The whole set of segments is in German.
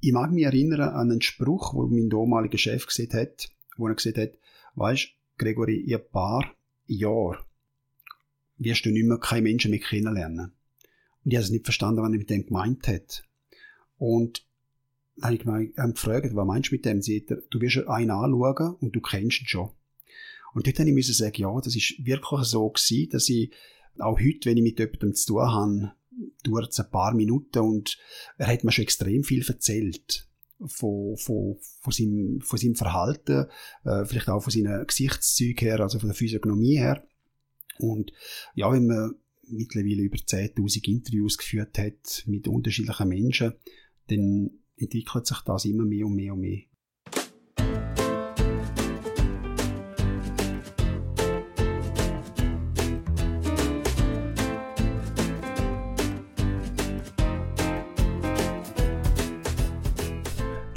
ich mag mich erinnern an einen Spruch, wo mein damaliger Chef gesagt hat, wo er gesagt hat, weißt, Gregory, in ein paar Jahren wirst du nicht mehr keine Menschen mehr kennenlernen. Und ich habe es nicht verstanden, was er mit dem gemeint hat. Und dann habe ich mich gefragt, was meinst du mit dem? Sie hat, du wirst einen anschauen und du kennst ihn schon. Und dort habe ich sagen, ja, das ist wirklich so gewesen, dass ich auch heute, wenn ich mit jemandem zu tun habe, dauert es ein paar Minuten und er hat mir schon extrem viel erzählt von, von, von, seinem, von seinem Verhalten, äh, vielleicht auch von seinen Gesichtszügen her, also von der Physiognomie her. Und ja, wenn man mittlerweile über 10.000 Interviews geführt hat mit unterschiedlichen Menschen, dann entwickelt sich das immer mehr und mehr und mehr.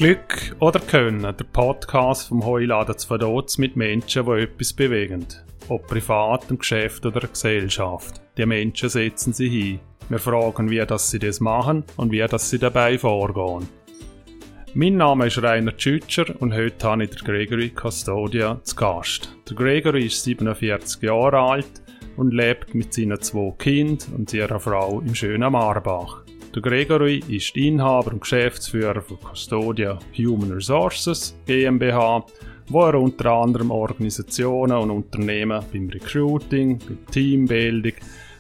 Glück oder Können, der Podcast vom Heuladen zu Verdotz mit Menschen, die etwas bewegen. Ob privat, im Geschäft oder der Gesellschaft. Die Menschen setzen sie hin. Wir fragen, wie das sie das machen und wie das sie dabei vorgehen. Mein Name ist Rainer Tschütscher und heute habe ich den Gregory Custodia zu Gast. Der Gregory ist 47 Jahre alt und lebt mit seinen zwei Kindern und ihrer Frau im schönen Marbach. Der Gregory ist Inhaber und Geschäftsführer von Custodia Human Resources GmbH, wo er unter anderem Organisationen und Unternehmen beim Recruiting, beim Teambuilding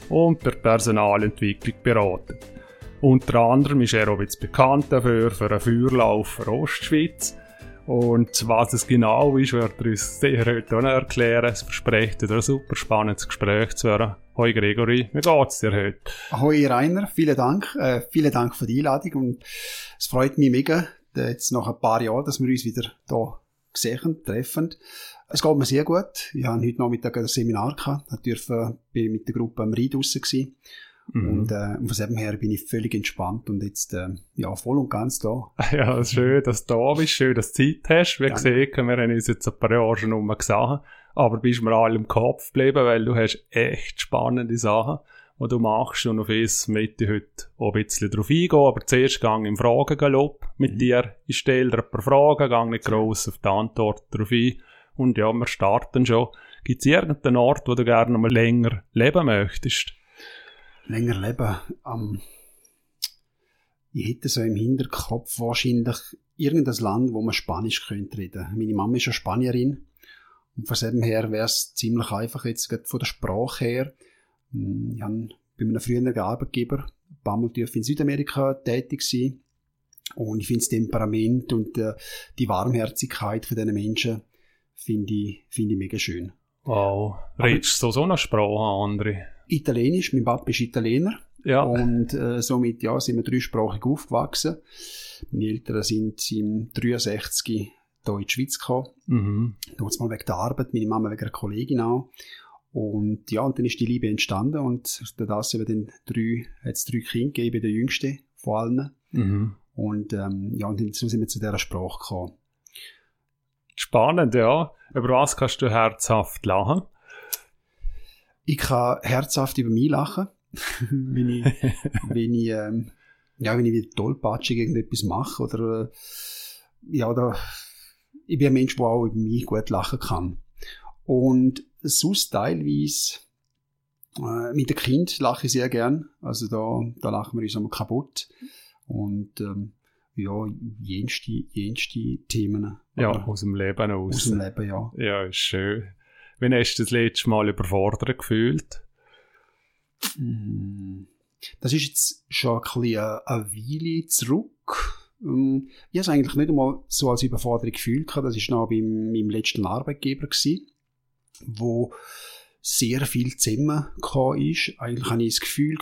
und der Personalentwicklung beratet. Unter anderem ist er auch jetzt bekannt dafür für einen Feuerlauf für Ostschweiz. Und was es genau ist, wird er uns heute auch erklären. Es verspricht ein super spannendes Gespräch zu werden. Hoi Gregory, wie geht's dir heute? Hoi Rainer, vielen Dank. Äh, vielen Dank für die Einladung und es freut mich mega, jetzt nach ein paar Jahren, dass wir uns wieder hier sehen, treffen. Es geht mir sehr gut. Ich habe heute Nachmittag ein Seminar gehabt. Ich durfte mit der Gruppe am Rhein draussen gewesen. Mhm. Und, äh, von dem her bin ich völlig entspannt und jetzt äh, ja, voll und ganz da. Ja, schön, dass du da bist, schön, dass du Zeit hast. Wie gesagt, wir haben uns jetzt ein paar Jahre schon mal gesehen aber bist mir alle im Kopf geblieben, weil du hast echt spannende Sachen, die du machst und auf das möchte ich heute auch ein bisschen drauf eingehen, aber zuerst gang im Fragengalopp mit mhm. dir. Ich stelle dir ein paar Fragen, gang nicht gross auf die Antwort drauf ein und ja, wir starten schon. Gibt es irgendeinen Ort, wo du gerne mal länger leben möchtest? Länger leben? Um, ich hätte so im Hinterkopf wahrscheinlich irgendein Land, wo man Spanisch könnte reden. Meine Mama ist ja Spanierin und von dem her wäre es ziemlich einfach jetzt von der Sprache her. Hm, ich habe bei einem früheren Arbeitgeber Mal in Südamerika tätig sein. Und ich finde das Temperament und äh, die Warmherzigkeit von diesen Menschen finde ich, finde ich mega schön. Wow. Redest du so eine Sprache, andere? Italienisch. Mein Papa ist Italiener. Ja. Und äh, somit ja, sind wir dreisprachig aufgewachsen. Meine Eltern sind im 63 hier in die Schweiz gekommen. Mhm. Dort mal wegen der Arbeit, meine Mama wegen einer Kollegin auch. Und ja, und dann ist die Liebe entstanden und das über den drei, hat es drei Kinder gegeben, der jüngste von allen. Mhm. Und ähm, ja, und so sind wir zu dieser Sprache gekommen. Spannend, ja. Über was kannst du herzhaft lachen? Ich kann herzhaft über mich lachen, wenn ich, wenn ich, ähm, ja, wenn ich wieder tollpatschig irgendetwas mache oder, äh, ja, oder ich bin ein Mensch, der auch über mich gut lachen kann. Und sonst teilweise äh, mit dem Kind lache ich sehr gern. Also da, da lachen wir uns einmal kaputt. Und ähm, ja, jenste, jenste Themen. Ja, aus dem Leben aus. Aus dem Leben, ja. Ja, ist schön. Wann hast du das letzte Mal überfordert gefühlt? Mm, das ist jetzt schon ein bisschen eine Weile zurück. Ähm, ich habe es eigentlich nicht einmal so als Überforderung gefühlt. Das war noch bei meinem letzten Arbeitgeber, gewesen, wo sehr viel zusammen ist. Eigentlich hatte ich das Gefühl,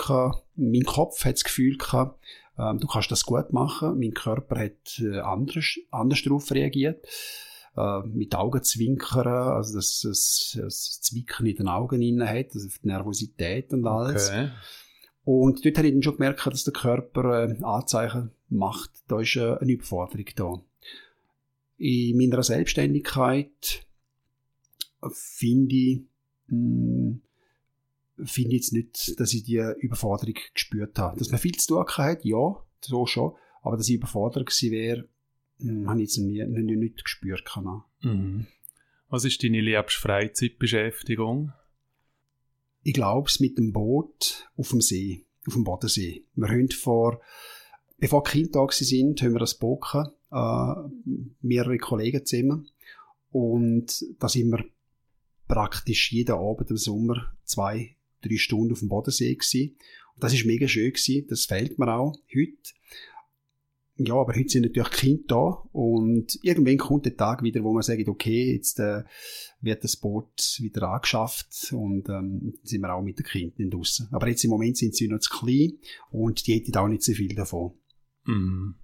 mein Kopf hat das Gefühl, gehabt, äh, du kannst das gut machen. Mein Körper hat äh, anders, anders darauf reagiert. Äh, mit Augenzwinkern, also das, das, das Zwicken in den Augen innen hat, also die Nervosität und alles. Okay. Und dort habe ich dann schon gemerkt, dass der Körper äh, Anzeichen macht, da ist äh, eine Überforderung da. In meiner Selbstständigkeit finde ich, hm, finde jetzt nicht, dass ich die Überforderung gespürt habe. Dass man viel zu tun hat, ja, so schon. Aber dass ich überfordert gewesen wäre, habe ich jetzt nie, nicht, nicht gespürt. Mhm. Was ist deine liebste Freizeitbeschäftigung? Ich glaube, es mit dem Boot auf dem See, auf dem Bodensee. Wir haben vor, bevor die Kinder da sind, haben wir das gehabt, äh, mehrere Kollegen zusammen. Und da sind wir praktisch jeden Abend im Sommer zwei, drei Stunden auf dem Bodensee gewesen. Und das ist mega schön gewesen. Das fehlt mir auch heute. Ja, aber heute sind natürlich Kinder da und irgendwann kommt der Tag wieder, wo man sagt, okay, jetzt äh, wird das Boot wieder angeschafft und ähm, sind wir auch mit den Kindern draussen. Aber jetzt im Moment sind sie noch zu klein und die hätten auch nicht so viel davon. Mhm.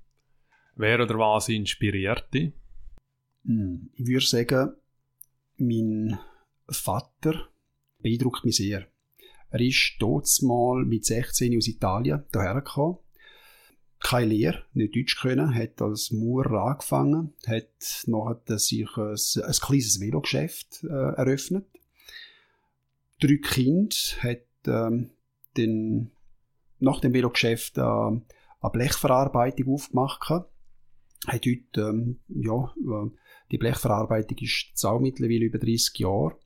Wer oder was inspiriert dich? Mhm. Ich würde sagen, mein Vater beeindruckt mich sehr. Er ist dort mal mit 16 aus Italien hierher gekommen keine Lehre, nicht Deutsch können, hat als Maurer angefangen, hat nachher sich ein, ein kleines Velogeschäft äh, eröffnet. Drei Kinder hat ähm, den, nach dem Velogeschäft äh, eine Blechverarbeitung aufgemacht. Hat heute, ähm, ja, äh, die Blechverarbeitung ist auch mittlerweile über 30 Jahre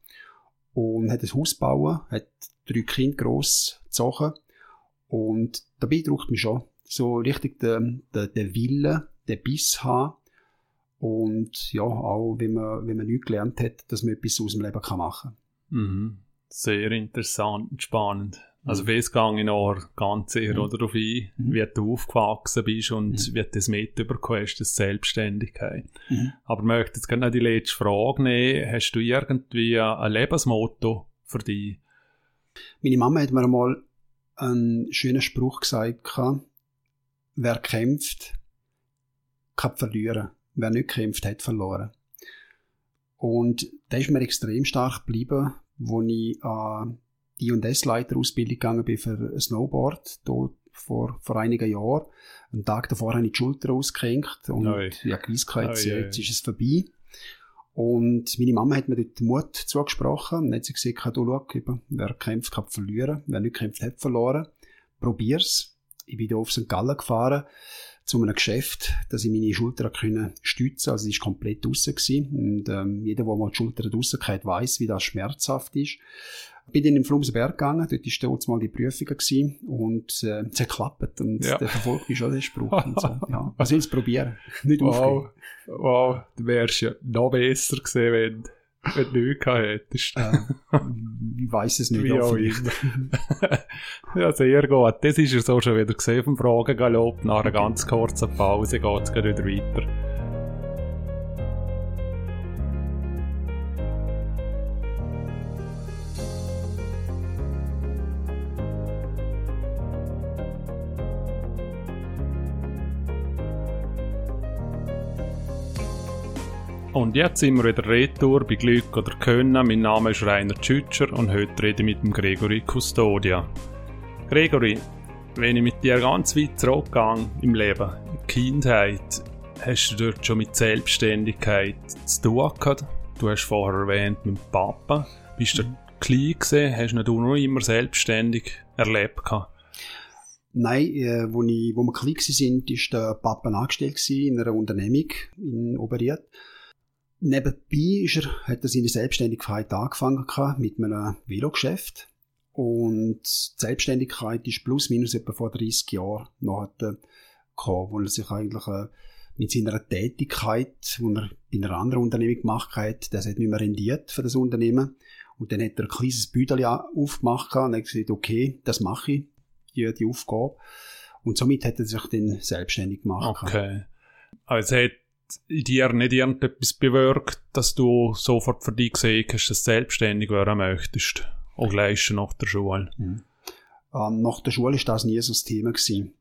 und hat ein Haus gebaut, hat drei Kinder gross gezogen und da beeindruckt mich schon, so richtig den, den, den Willen, den Biss haben und ja, auch wenn man, wenn man nichts gelernt hat, dass man etwas aus dem Leben kann machen kann. Mhm. Sehr interessant und spannend. Also mhm. es ich noch ganz sehr mhm. darauf ein, mhm. wie du aufgewachsen bist und mhm. wie du das mitbekommen hast, das Selbstständigkeit. Mhm. Aber ich möchte jetzt gerne noch die letzte Frage nehmen. Hast du irgendwie ein Lebensmotto für dich? Meine Mama hat mir einmal einen schönen Spruch gesagt, wer kämpft, kann verlieren. Wer nicht kämpft, hat verloren. Und da ist mir extrem stark geblieben, wo ich an die D&S-Leiterausbildung gegangen bin für ein Snowboard, dort vor, vor einigen Jahren. Einen Tag davor habe ich die Schulter ausgehängt und Oi. ja, gewusst, jetzt, jetzt ist es vorbei. Und meine Mama hat mir dort Mut zugesprochen und hat sie gesagt, du schau, wer kämpft, kann verlieren, wer nicht kämpft, hat verloren. Probier's ich bin hier auf St. Gallen gefahren zu einem Geschäft, dass ich meine Schulter können stützen Also, sie war komplett draussen gewesen. Und, ähm, jeder, der mal die Schulter draussen hat, weiss, wie das schmerzhaft ist. Ich bin dann im Flumsenberg gegangen, dort war dort mal die Prüfung gewesen, und, äh, es hat geklappt. Und ja. der verfolgt mich schon, der Spruch. und so. ja. Du probieren? Nicht wow. aufgeben. Wow, du wärst ja noch besser gesehen, wenn wenn du nichts hättest. Äh, ich weiss es nicht. Wie auch ja, sehr gut. Das ist ja so schon wieder gesehen vom Fragengalopp. Nach einer ganz kurzen Pause geht es wieder weiter. Und jetzt sind wir wieder retour bei Glück oder Können. Mein Name ist Rainer Tschütscher und heute rede ich mit dem Gregory Custodia. Gregory, wenn ich mit dir ganz weit zurückgehe im Leben, in der Kindheit, hast du dort schon mit Selbstständigkeit zu tun gehabt? Du hast vorher erwähnt, mit dem Papa. Bist du mhm. klein gewesen? Hast du noch immer selbstständig erlebt gehabt? Nein, äh, wo, ich, wo wir klein waren, war der Papa angestellt in einer Unternehmung in Oberiet. Nebenbei ist er, hat er seine Selbstständigkeit angefangen mit einem Velogeschäft. Und die Selbstständigkeit ist plus minus etwa vor 30 Jahren noch gekommen, wo er sich eigentlich äh, mit seiner Tätigkeit, die er in einer anderen Unternehmung gemacht hat, das hat nicht mehr rendiert für das Unternehmen. Und dann hat er ein kleines Büdeli aufgemacht und hat gesagt, okay, das mache ich, die, die Aufgabe. Und somit hat er sich dann selbstständig gemacht. Okay. Also hat in dir nicht irgendetwas bewirkt, dass du sofort für dich gesehen hast, dass du selbstständig werden möchtest? Auch gleich schon nach der Schule? Mhm. Ähm, nach der Schule war das nie so das Thema. Gewesen.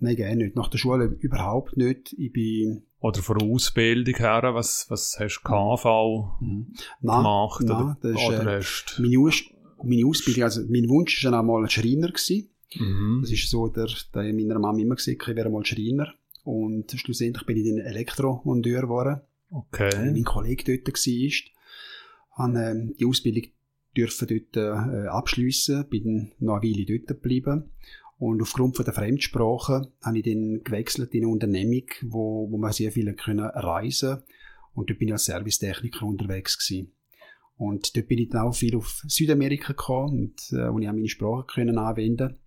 Nein, gar nicht. Nach der Schule überhaupt nicht. Ich bin... Oder von der Ausbildung her, was, was hast du KV mhm. gemacht? Nein, oder, das ist, oder äh, hast meine, Aus meine Ausbildung, also mein Wunsch war dann einmal ein Schreiner. Gewesen. Mhm. Das ist so, der, der meiner Mama immer gesagt, ich wäre mal Schreiner. Und schlussendlich bin ich dann Elektromonteur geworden. Okay. Weil mein Kollege dort war. Habe ähm, die Ausbildung dürfen dort äh, abschliessen, bin noch eine Weile dort geblieben. Und aufgrund von der Fremdsprache habe ich dann gewechselt in eine Unternehmung, wo, wo man sehr viel können reisen und dort bin ich als Servicetechniker unterwegs gewesen. Und dort bin ich dann auch viel auf Südamerika gekommen und äh, wo ich auch meine Sprache können anwenden.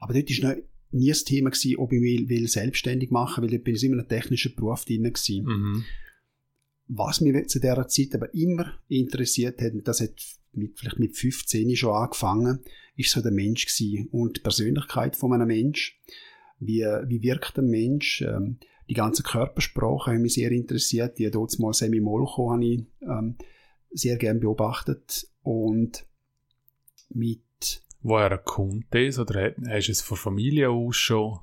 Aber dort ist noch nie das Thema gewesen, ob ich mich will selbstständig machen, weil dort bin ich immer in einem technischen Beruf drin gewesen. Mhm. Was mich zu dieser Zeit aber immer interessiert hat, und das hat mit, vielleicht mit 15 schon angefangen, ist so der Mensch gewesen und die Persönlichkeit von einem Mensch. Wie, wie wirkt ein Mensch? Ähm, die ganze Körpersprache hat mich sehr interessiert. Die dort mal Semi Molcho habe ich ähm, sehr gern beobachtet und mit Woher kommt das? Oder hast du es von Familie aus schon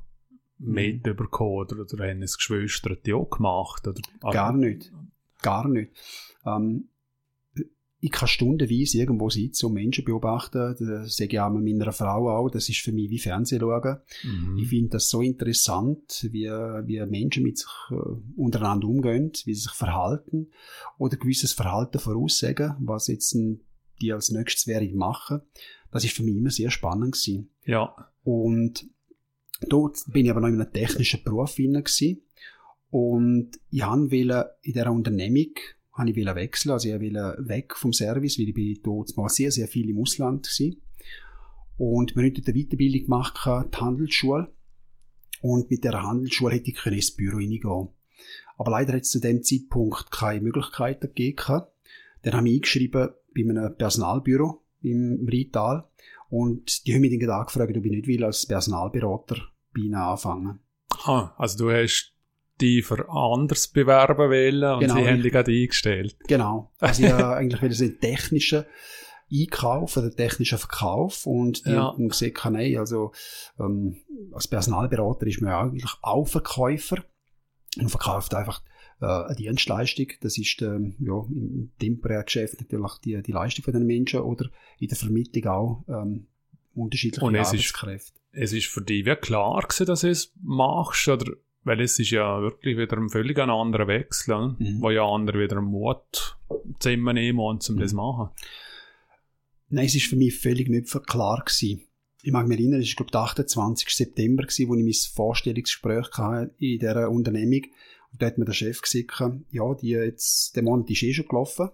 mitbekommen? Oder, oder haben es Geschwister die auch gemacht? Oder, Gar nicht. Gar nicht. Ähm, ich kann stundenweise irgendwo sitzen und Menschen beobachten. Das sage ich auch meiner Frau auch. Das ist für mich wie Fernsehen schauen. Mhm. Ich finde das so interessant, wie, wie Menschen mit sich äh, untereinander umgehen, wie sie sich verhalten oder gewisses Verhalten voraussagen, was jetzt die als nächstes wäre machen. Das ist für mich immer sehr spannend gewesen. Ja. Und dort bin ich aber noch in einem technischen Beruf gewesen. Und ich wollte in dieser Unternehmung habe ich wechseln. Also ich wollte weg vom Service, weil ich bin dort mal sehr, sehr viel im Ausland gewesen. Und wir haben dort eine Weiterbildung gemacht, die Handelsschule. Und mit der Handelsschule hätte ich ins Büro reingehen Aber leider hat es zu dem Zeitpunkt keine Möglichkeiten gegeben. Dann habe ich eingeschrieben bei einem Personalbüro im Rital. Und die haben mich dann angefragt, ob ich nicht will, als Personalberater bei ihnen anfangen. Ah, also du hast die für anders bewerben wollen und genau, sie haben dich gerade eingestellt. Genau. Also ich eigentlich will so einen technischen Einkauf oder technischen Verkauf und die ja. haben gesagt, nein, also ähm, als Personalberater ist man ja eigentlich auch Verkäufer und verkauft einfach äh, eine Dienstleistung. Das ist ähm, ja, im temporären Geschäft natürlich die, die Leistung von den Menschen oder in der Vermittlung auch ähm, unterschiedliche und es Arbeitskräfte. Ist, es ist für dich wie klar gewesen, dass du es machst oder weil es ist ja wirklich wieder ein völlig anderer Wechsel, ne? mhm. wo ja andere wieder Mut zusammennehmen und um mhm. das machen. Nein, es ist für mich völlig nicht klar gewesen. Ich mag mich erinnern, es war, glaube ich, der 28. September, gewesen, wo ich mein Vorstellungsgespräch hatte in dieser Unternehmung. Und da hat mir der Chef gesagt, ja, die jetzt, der Monat ist eh schon gelaufen.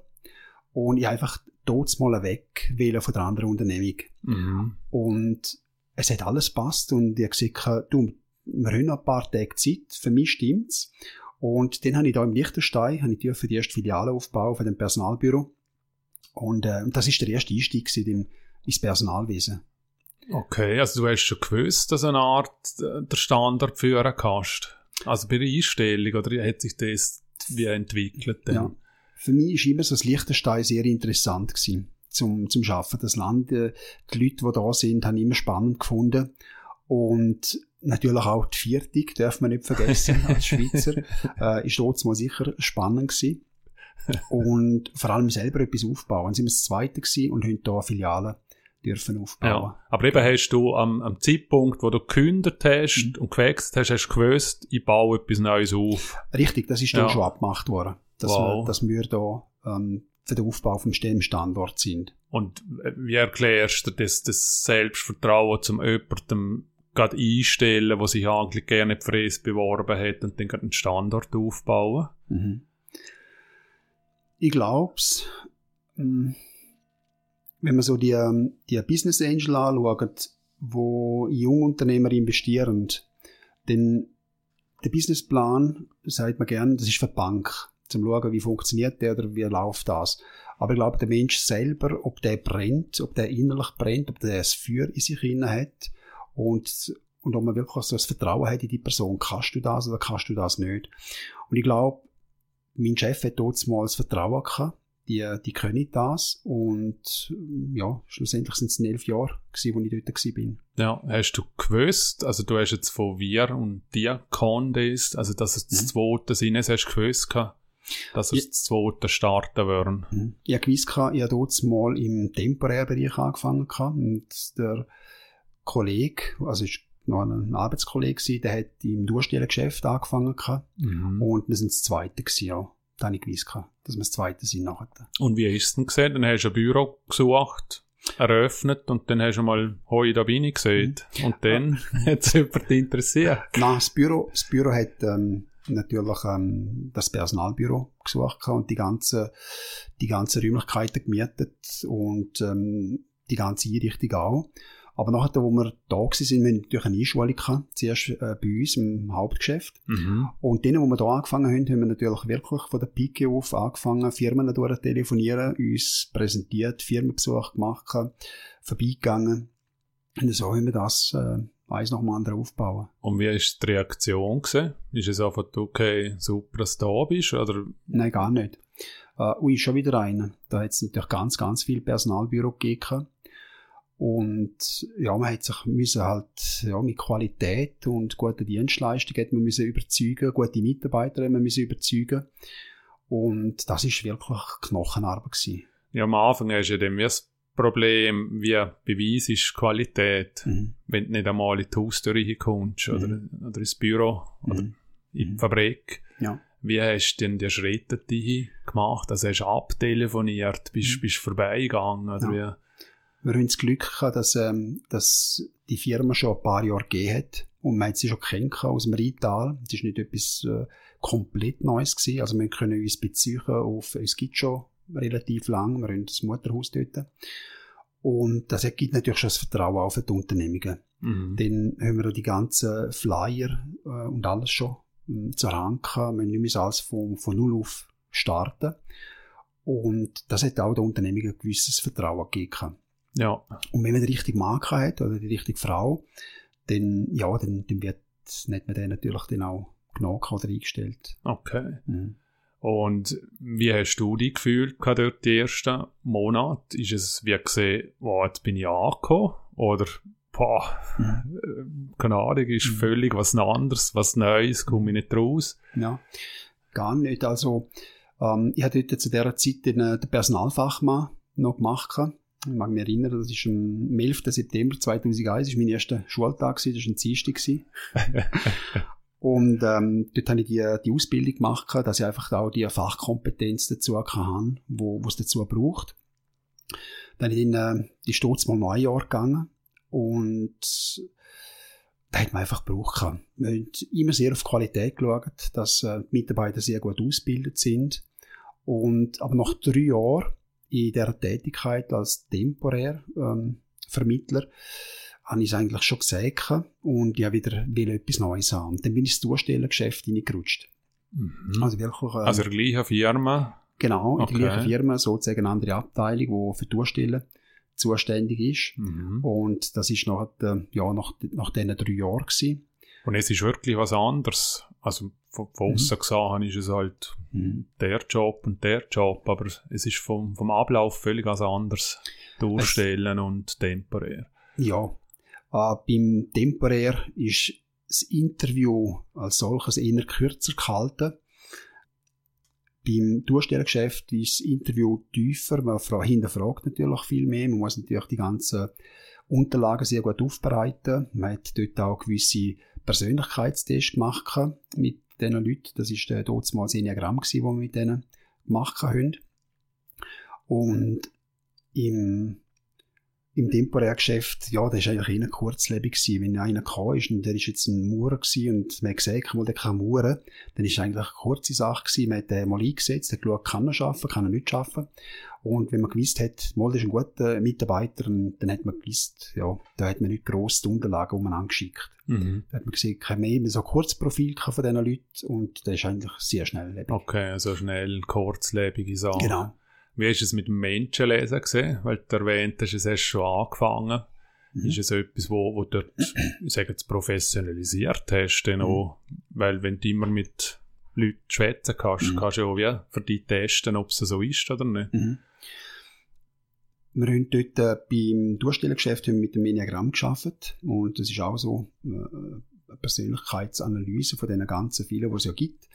Und ich einfach dort mal weg wählen von der anderen Unternehmung. Mhm. Und es hat alles passt und ich habe gesagt, du, wir haben noch ein paar Tage Zeit, für mich stimmt's. Und dann habe ich da im Liechtenstein, habe ich für die erste Filiale aufbauen von dem Personalbüro. Und äh, das ist der erste Einstieg in, ins Personalwesen. Okay, also du hast schon gewusst, dass eine Art äh, der Standard führen kannst. Also bei der Einstellung, oder hat sich das wie entwickelt? Denn? Ja, für mich war immer so das Liechtenstein sehr interessant gewesen, zum, zum Schaffen. Das Land, äh, die Leute, die da sind, haben immer spannend gefunden. Und natürlich auch die Viertig, darf man nicht vergessen, als Schweizer, äh, ist dort mal sicher spannend gewesen. Und vor allem selber etwas aufbauen. Sie sind das Zweite gewesen und haben hier Filialen dürfen aufbauen. Ja, aber eben hast du am, am Zeitpunkt, wo du gekündigt hast mhm. und gewechselt hast, hast du gewusst, ich baue etwas Neues auf. Richtig, das ist dann ja. schon abgemacht worden, dass, wow. wir, dass wir da ähm, für den Aufbau vom Standort sind. Und wie erklärst du das, das Selbstvertrauen zum jemandem gerade einstellen, wo sich eigentlich gerne die Fräse beworben hat und dann einen Standort aufbauen? Mhm. Ich glaube hm, wenn man so die, ähm, die Business Angel anschaut, wo Jungunternehmer investieren, dann der Businessplan, sagt man gerne, das ist für die Bank, zum schauen, wie funktioniert der oder wie läuft das. Aber ich glaube, der Mensch selber, ob der brennt, ob der innerlich brennt, ob der das Feuer in sich hinein hat, und, und ob man wirklich so das Vertrauen hat in die Person, kannst du das oder kannst du das nicht. Und ich glaube, mein Chef hat dort mal das Vertrauen gehabt, die, die können das und ja, schlussendlich sind es elf Jahre gewesen, wo ich dort bin. Ja, hast du gewusst, also du hast jetzt von wir und dir Condes, also dass es das mhm. zweite sind, hast du gewusst dass es das zweite starten würden? Mhm. Ich habe gewusst, ich habe dort mal im temporären Bereich angefangen und der Kollege, also ist noch ein Arbeitskollege der hat im Durchstellengeschäft angefangen mhm. und wir sind das Zweite gewesen, ja. Da habe ich gewusst, dass wir das Zweite sind nachher. Und wie ist es denn gesehen? Dann hast du ein Büro gesucht eröffnet und dann hast du mal, hoi, da bin ich gesehen. Mhm. Und dann hat es jemand interessiert. Nein, das Büro, das Büro hat ähm, natürlich ähm, das Personalbüro gesucht und die ganzen, die ganzen Räumlichkeiten gemietet und ähm, die ganze Einrichtung auch. Aber nachher, wo wir da waren, sind wir natürlich eine Einschulung gehabt. Zuerst äh, bei uns im Hauptgeschäft. Mhm. Und denen, wo wir da angefangen haben, haben wir natürlich wirklich von der Pike auf angefangen, Firmen durch telefonieren, uns präsentiert, Firmenbesuch gemacht, vorbeigegangen. Und so haben wir das äh, eins nach dem anderen aufbauen. Und wie war die Reaktion? Gewesen? Ist es einfach, okay, super, dass du da bist? Oder? Nein, gar nicht. Äh, ui, schon wieder einer. Da hat es natürlich ganz, ganz viel Personalbüro gegeben. Und ja, man hat sich müssen halt ja, mit Qualität und guter Dienstleistung hat man müssen überzeugen, gute Mitarbeiter haben wir müssen überzeugen. Und das ist wirklich Knochenarbeit gewesen. Ja, am Anfang hast du ja dann das Problem, wie Beweis ist Qualität, mhm. wenn du nicht einmal in die Haustür kommst mhm. oder, oder ins Büro mhm. oder in die mhm. Fabrik. Ja. Wie hast du denn die Schritte gemacht? Also hast du abtelefoniert, bist, mhm. bist vorbeigegangen oder ja. wie? Wir haben das Glück gehabt, dass, ähm, dass die Firma schon ein paar Jahre gegeben hat. Und man hat sie schon kennen aus dem Rheintal. Es ist nicht etwas äh, komplett Neues gewesen. Also wir können uns beziehen auf, es gibt schon relativ lang, wir haben das Mutterhaus dort. Und das gibt natürlich schon das Vertrauen auf die Unternehmungen. Mhm. Dann haben wir die ganzen Flyer äh, und alles schon äh, zur Hand gehabt. Wir müssen nicht alles von, von Null auf starten. Und das hat auch der Unternehmung ein gewisses Vertrauen gegeben. Ja. Und wenn man die richtige Marke hat oder die richtige Frau, dann, ja, dann, dann wird, nicht man den natürlich dann auch genug oder eingestellt. Okay. Mhm. Und wie hast du dich gefühlt dort die ersten Monate? Ist es wie gesehen, wow, jetzt bin ich angekommen? Oder, boah, mhm. keine Ahnung, ist mhm. völlig was anderes, was Neues, komme ich nicht raus? Ja, gar nicht. Also, ähm, ich hatte zu dieser Zeit den, äh, den Personalfachmann noch gemacht. Ich mag mich erinnern, das ist am 11. September 2001, das war mein erster Schultag, das war ein Dienstag. Und ähm, dort habe ich die, die Ausbildung gemacht, dass ich einfach auch die Fachkompetenz dazu kann, wo es dazu braucht. Dann bin ich dann, äh, die Sturz mal noch ein Jahr gegangen und da hat man einfach gebraucht. Wir haben immer sehr auf Qualität geschaut, dass äh, die Mitarbeiter sehr gut ausgebildet sind. Und, aber nach drei Jahren in dieser Tätigkeit als temporär ähm, Vermittler habe ich es eigentlich schon gesagt und habe wieder will etwas Neues haben. Und dann bin ich ins Zustellergeschäft hineingerutscht. Mhm. Also wirklich... Ähm, also in der gleichen Firma? Genau, in okay. der gleichen Firma, sozusagen eine andere Abteilung, die für Durchstellen zuständig ist. Mhm. Und das ist nach, äh, ja, nach, nach diesen drei Jahren gewesen. Und es ist wirklich was anderes. Also von, von mhm. außen gesehen ist es halt mhm. der Job und der Job, aber es ist vom, vom Ablauf völlig was anderes. Durchstellen es, und temporär. Ja, äh, beim temporär ist das Interview als solches eher kürzer gehalten. Beim Durchstellergeschäft ist das Interview tiefer, man hinterfragt natürlich viel mehr, man muss natürlich die ganzen Unterlagen sehr gut aufbereiten. Man hat dort auch gewisse Persönlichkeitstests gemacht mit diesen Leuten. Das ist der dort Enneagramm wo wir mit denen gemacht haben. Und im, im Temporärgeschäft, ja, das war eigentlich eher kurzlebig. Wenn einer kam ist und der ist jetzt ein Maurer und man gesagt, mal, der kann Mauern, dann ist eigentlich eine kurze Sache gewesen. Man hat den mal eingesetzt, hat geschaut, kann er arbeiten, kann er nicht arbeiten. Und wenn man gewusst hat, mal, das ist ein guter Mitarbeiter, dann hat man gewusst, ja, da hat man nicht gross die Unterlagen umeinander geschickt. Mhm. Da hat man gesehen, kein mehr so Kurzprofil von diesen Leuten und das ist eigentlich sehr schnelllebig. Okay, also schnell, kurzlebige Sachen. Genau. Wie ist es mit dem Menschenlesen gesehen? Weil du erwähnt hast, es hast schon angefangen. Mhm. Ist es etwas, wo, wo du, jetzt, professionalisiert hast, denn auch, mhm. weil wenn du immer mit Leuten schwätzen kannst, mhm. kannst du auch wie für dich testen, ob es so ist oder nicht. Mhm. Wir haben dort äh, beim Durchstellergeschäft mit dem Enneagramm geschafft und das ist auch so äh, eine Persönlichkeitsanalyse von den ganzen vielen, die es ja gibt.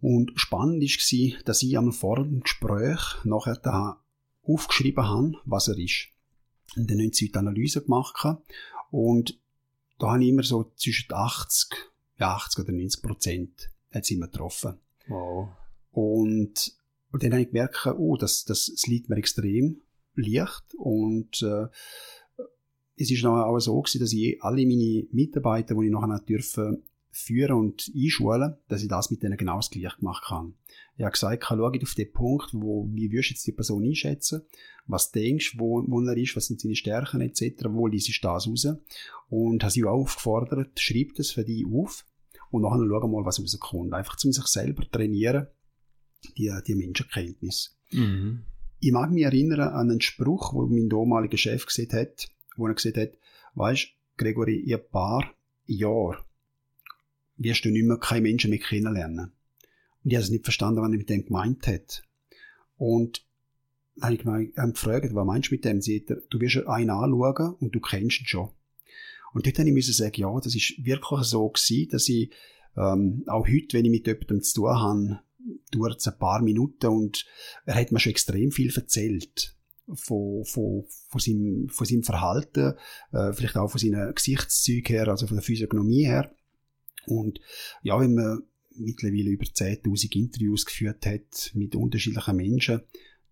Und spannend war, dass ich am vor dem Gespräch nachher da aufgeschrieben habe, was er ist. Und dann haben sie die Analyse gemacht und da habe ich immer so zwischen 80, ja 80 oder 90 Prozent hat sie immer getroffen. Wow. Und, und dann habe ich gemerkt, oh, das, das, das liegt mir extrem leicht und äh, es ist noch auch so gewesen, dass ich alle meine Mitarbeiter, die ich nachher dürfen führen und einschulen, dass ich das mit denen genau das gleiche gemacht habe. Ich habe gesagt, schau auf den Punkt, wo, wie würdest du jetzt die Person einschätzen, was denkst, wo, wo er ist, was sind seine Stärken etc., wo liest du das raus und habe sie auch aufgefordert, schreib das für dich auf und nachher schauen mal, was rauskommt. Einfach zum sich selber trainieren, die, die Menschenkenntnis. Mhm. Ich mag mich erinnern an einen Spruch, wo mein damaliger Chef gesagt hat, wo er gesagt hat, weißt, Gregory, in ein paar Jahre wirst du nicht mehr keine Menschen mehr kennenlernen. Und ich habe es nicht verstanden, was er mit dem gemeint hat. Und dann habe ich mich gefragt, was meinst du mit dem? Sie hat, du wirst einen anschauen und du kennst ihn schon. Und dort habe ich sagen, ja, das ist wirklich so gewesen, dass ich ähm, auch heute, wenn ich mit jemandem zu tun habe, dauert es ein paar Minuten und er hat mir schon extrem viel erzählt von, von, von, seinem, von seinem Verhalten, äh, vielleicht auch von seinen Gesichtszügen her, also von der Physiognomie her. Und ja, wenn man mittlerweile über 10.000 Interviews geführt hat mit unterschiedlichen Menschen,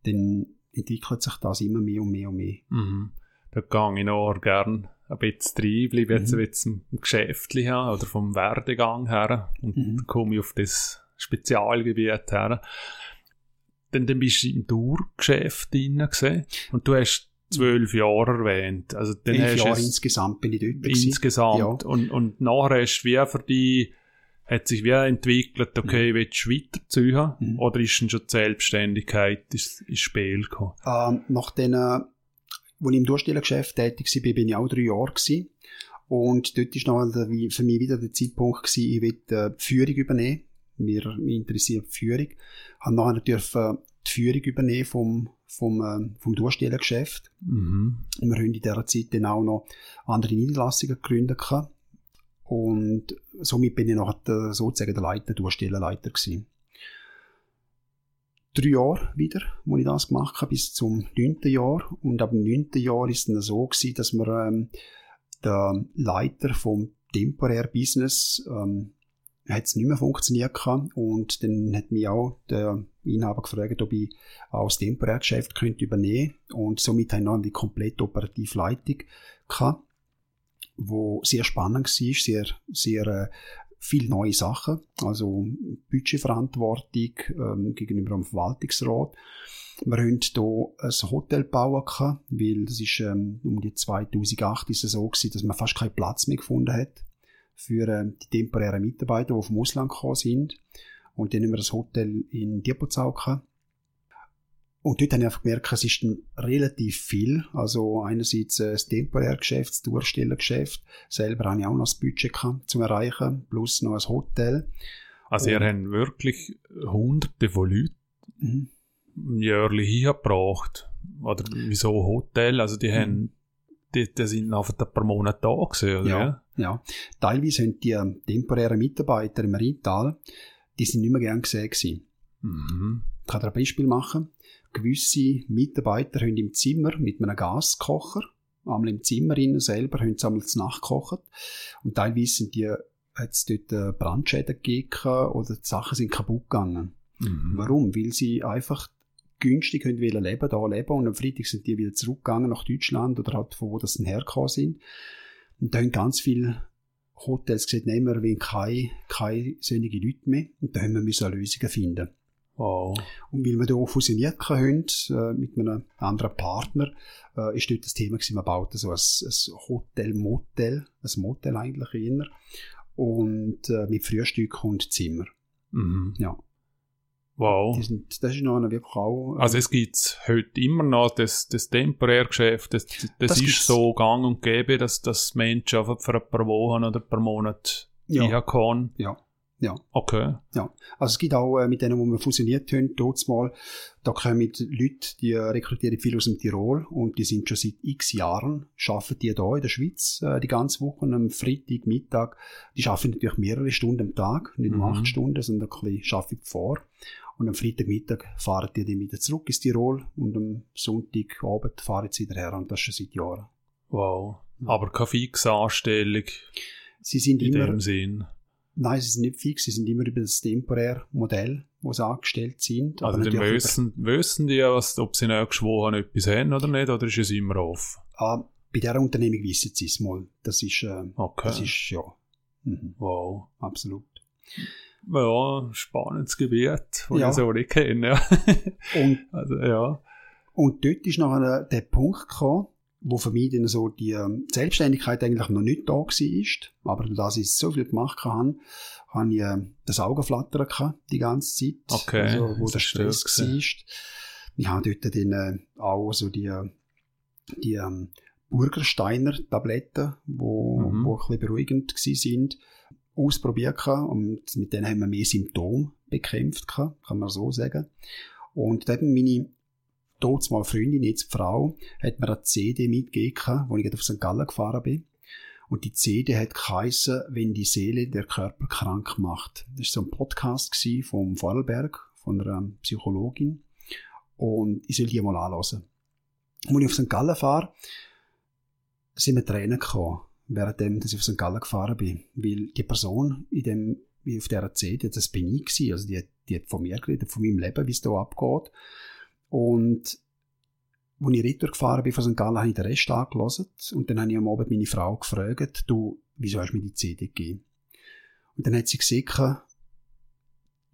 dann entwickelt sich das immer mehr und mehr und mehr. Mhm. Da gehe ich noch gerne ein bisschen rein, bleibe jetzt mhm. ein bisschen im Geschäftlichen oder vom Werdegang her und mhm. komme ich auf das Spezialgebiet her. Dann, dann bist du im Tourgeschäft drin und du hast zwölf Jahre erwähnt. Also dann Elf Jahre insgesamt bin ich dort. Insgesamt. Ja. Und, und nachher hast du wie für die hat sich wie entwickelt, okay, mhm. willst du weiterziehen? Mhm. Oder ist denn schon die Selbstständigkeit ins, ins Spiel gekommen? Ähm, nach den, als ich im Durchstellergeschäft tätig war, bin ich auch drei Jahre gewesen. Und dort war für mich wieder der Zeitpunkt gewesen, ich will äh, die Führung übernehmen. Mir, mich interessiert die Führung. Ich habe nachher natürlich die Führung übernehmen vom, vom, äh, vom Durchstellergeschäft. Mhm. Und wir haben in dieser Zeit dann auch noch andere Niederlassungen gegründet. Und somit bin ich noch der, sozusagen der Leiter, Durchstellerleiter gewesen. Drei Jahre wieder, wo ich das gemacht habe, bis zum neunten Jahr. Und ab dem neunten Jahr ist es dann so gewesen, dass wir ähm, der Leiter vom temporär Business ähm, hat es nicht mehr funktioniert gehabt. und dann hat mich auch der Inhaber gefragt, ob ich auch das Temporärgeschäft könnte übernehmen und somit haben wir dann die komplette operative Leitung gehabt wo sehr spannend war, sehr, sehr äh, viel neue Sachen, also Budgetverantwortung ähm, gegenüber dem Verwaltungsrat. Wir haben hier ein Hotel bauen können, weil das ist ähm, um die 2008 ist es so gewesen, dass man fast keinen Platz mehr gefunden hat für ähm, die temporären Mitarbeiter, die vom Ausland gekommen sind. Und dann haben wir das Hotel in Diepozau gehabt. Und dort habe ich einfach gemerkt, es ist relativ viel. Also einerseits äh, das Temporärgeschäft, das Durchstellergeschäft. Selber habe ich auch noch das Budget gehabt, zum Erreichen, plus noch ein Hotel. Also ihr habt wirklich hunderte von Leuten mhm. jährlich hingebracht. Oder wieso Hotel? Also die mhm. haben die, die sind einfach ein paar Monate da gewesen, oder? Ja, ja. Teilweise haben die ähm, temporären Mitarbeiter im Rheintal, die sind nicht mehr gern gesehen gewesen. Mhm. Ich kann dir ein Beispiel machen gewisse Mitarbeiter haben im Zimmer mit einem Gaskocher, einmal im Zimmer innen selber, haben sie einmal zu Nacht gekocht. Und teilweise sind die, hat es dort äh, Brandschäden gegeben oder die Sachen sind kaputt gegangen. Mhm. Warum? Weil sie einfach günstig können leben, da leben und am Freitag sind die wieder zurückgegangen nach Deutschland oder halt von wo das hergekommen sind. Und da haben ganz viele Hotels gesagt, nehmen wir wie keine, keine solche Leute mehr. Und da haben wir Lösungen finden. Wow. Und weil wir hier fusioniert haben, äh, mit einem anderen Partner, äh, ist dort das Thema gewesen, man baut so ein, ein Hotel-Motel, ein Motel eigentlich eher, und äh, mit Frühstück und Zimmer. Mhm. Ja. Wow. Das, sind, das ist noch wirklich auch... Äh, also es gibt heute immer noch das, das Temporärgeschäft, das, das, das ist gibt's. so gang und gäbe, dass, dass Menschen einfach für ein paar Wochen oder ein paar Monate ja. kann. Ja. Ja. Okay. Ja. Also es gibt auch äh, mit denen, wo wir fusioniert haben, dort mal, da kommen Leute, die rekrutieren viel aus dem Tirol und die sind schon seit x Jahren, arbeiten die da in der Schweiz äh, die ganze Woche am Freitag, Mittag. Die arbeiten natürlich mehrere Stunden am Tag, nicht nur mhm. acht Stunden, sondern ein bisschen arbeiten vor. Und am Freitagmittag fahren die dann wieder zurück ins Tirol und am Sonntagabend fahren sie wieder her und das schon seit Jahren. Wow. Aber keine fixe Anstellung. Sie sind in immer, dem Sinn Nein, sie sind nicht fix, sie sind immer über das temporäre Modell, wo sie angestellt sind. Also dann wissen, wissen die, was, ob sie nächste Woche etwas haben oder nicht, oder ist es immer offen? Ah, bei dieser Unternehmung wissen sie es mal. Das ist, äh, Okay. das ist, ja. Mhm, Wow. absolut. Ja, spannendes Gebiet, das Ja. ich so nicht kenne. Ja. Und, Also, ja. und dort ist noch der, Punkt gekommen, wo für mich dann so die ähm, Selbstständigkeit eigentlich noch nicht da war. Aber da ich so viel gemacht habe, habe ich äh, das Augenflattern gehabt, die ganze Zeit. Okay, Also, wo der Stress war. Ich habe dort dann äh, auch so die, äh, die ähm, Burgersteiner Tabletten, wo, Mhm. wo ein bisschen beruhigend sind, ausprobiert gehabt und mit denen haben wir mehr Symptome bekämpft gehabt, kann man so sagen. Und mir meine dort mal Freundin, jetzt Frau, hat mir eine CD mitgegeben, wo ich auf St. Gallen gefahren bin. Und die CD hat geheissen, wenn die Seele der Körper krank macht. Das war so ein Podcast vom Vorarlberg, von einer Psychologin. Und ich soll die mal anhören. Und als ich auf St. Gallen fahre, sind mir Tränen gekommen, währenddem dass ich auf St. Gallen gefahren bin. Weil die Person in dem, auf dieser CD, das bin ich gewesen. Also die, hat- die hat von mir geredet, von meinem Leben, wie es da abgeht. Und als ich retour gefahren bin von St. Gallen, habe ich den Rest angelassen. Und dann habe ich am Abend meine Frau gefragt, du, wieso hast du mir die CD gegeben? Und dann hat sie gesagt,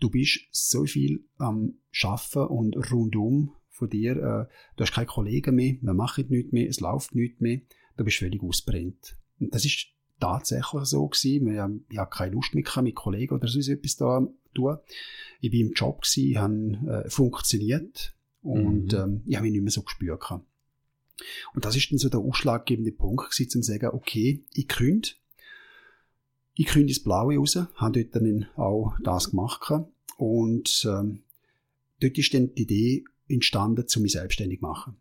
du bist so viel am Schaffen und rundum von dir, äh, du hast keine Kollegen mehr, wir machen nichts mehr, es läuft nichts mehr, du bist völlig ausbrennt. Das ist tatsächlich so gewesen. Wir haben, ich habe keine Lust mehr mit Kollegen oder sonst etwas da zu tun. Ich bin im Job gewesen, habe äh, funktioniert und Mhm. ähm, ich habe mich nicht mehr so gespürt gehabt. Und das ist dann so der ausschlaggebende Punkt gewesen, zum zu sagen, okay, ich künde, ich künde ins Blaue raus, habe dort dann auch das gemacht gehabt. und ähm, dort ist dann die Idee entstanden, zu mich selbstständig zu machen.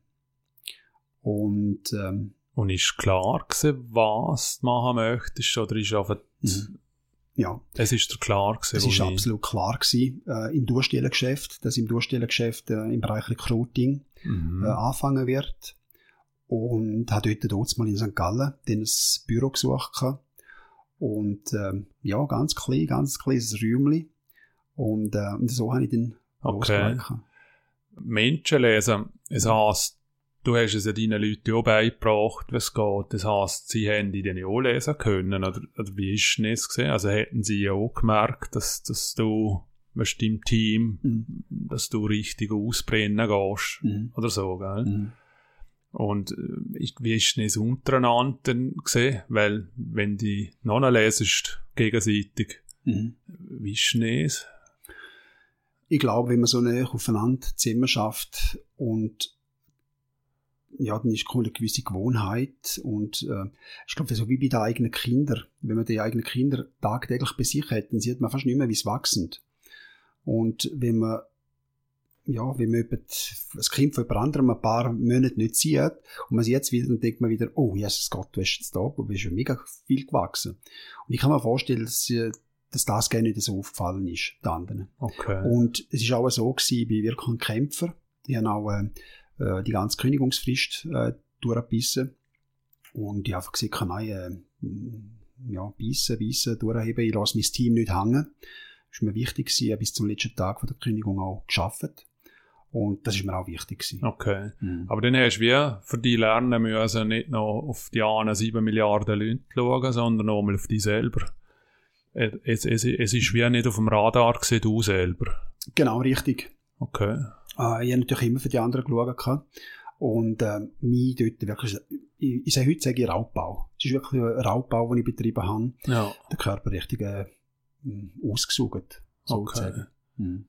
Und ähm, Und ist klar gewesen, was du machen möchtest, oder ist einfach, Mhm. ja, es ist dir klar gewesen, Es ist absolut klar gewesen, äh, im Durchstellengeschäft, dass im Durchstellengeschäft äh, im Bereich Recruiting Mhm. äh, anfangen wird. Und habe dort dort mal in St. Gallen dann ein Büro gesucht. gehabt. Und ähm, ja, ganz klein, ganz kleines Räumchen. Und, äh, und so habe ich dann Okay. losgelegt. Menschen lesen. Es heisst, du hast es ja deinen Leuten auch beigebracht, es geht. Das heisst, sie haben die dann auch lesen können. Oder, oder wie ist das gesehen? Also hätten sie ja auch gemerkt, dass, dass du weißt, im Team, Mhm. dass du richtig ausbrennen gehst. Mhm. Oder so, gell? Mhm. Und äh, ich- wie ist das untereinander gesehen? Weil, wenn die noch lesest, gegenseitig, Mhm. wie ist das? Ich glaube, wenn man so eine aufeinander zusammen schafft und ja, dann ist eine gewisse Gewohnheit und äh, ich glaube, so wie bei den eigenen Kindern, wenn man die eigenen Kinder tagtäglich bei sich hat, dann sieht man fast nicht mehr, wie sie wachsen. Und wenn man ja, wenn man das Kind von jemand anderem ein paar Monate nicht sieht und man sieht es wieder, dann denkt man wieder, oh, Jesus Gott, du bist jetzt da, du bist schon mega viel gewachsen. Und ich kann mir vorstellen, dass, äh, dass das gerne nicht so aufgefallen ist, den anderen. Okay. Und es ist auch so gewesen, bei Wirkung Kämpfer. Die haben auch äh, äh, die ganze Kündigungsfrist äh, durchgebissen. Und ich habe einfach gesagt, nein, äh, ja, bissen, bissen, durchheben, ich lasse mein Team nicht hängen. Das ist mir wichtig gewesen, ich habe bis zum letzten Tag von der Kündigung auch geschafft. Und das ist mir auch wichtig gewesen. Okay. Mhm. Aber dann hast du wie für die lernen müssen, nicht noch auf die anderen 7 Milliarden Leute schauen, sondern auch mal auf dich selber. Es, es, es ist wie nicht auf dem Radar gesehen, du selber. Genau, richtig. Okay. Äh, ich habe natürlich immer für die anderen geschaut. Und äh, mich dort wirklich, ich, ich sage heute sage ich Raubbau. Es ist wirklich ein Raubbau, den ich betrieben habe. Ja. den Körper richtig äh, ausgesucht, Okay. sozusagen. Mhm.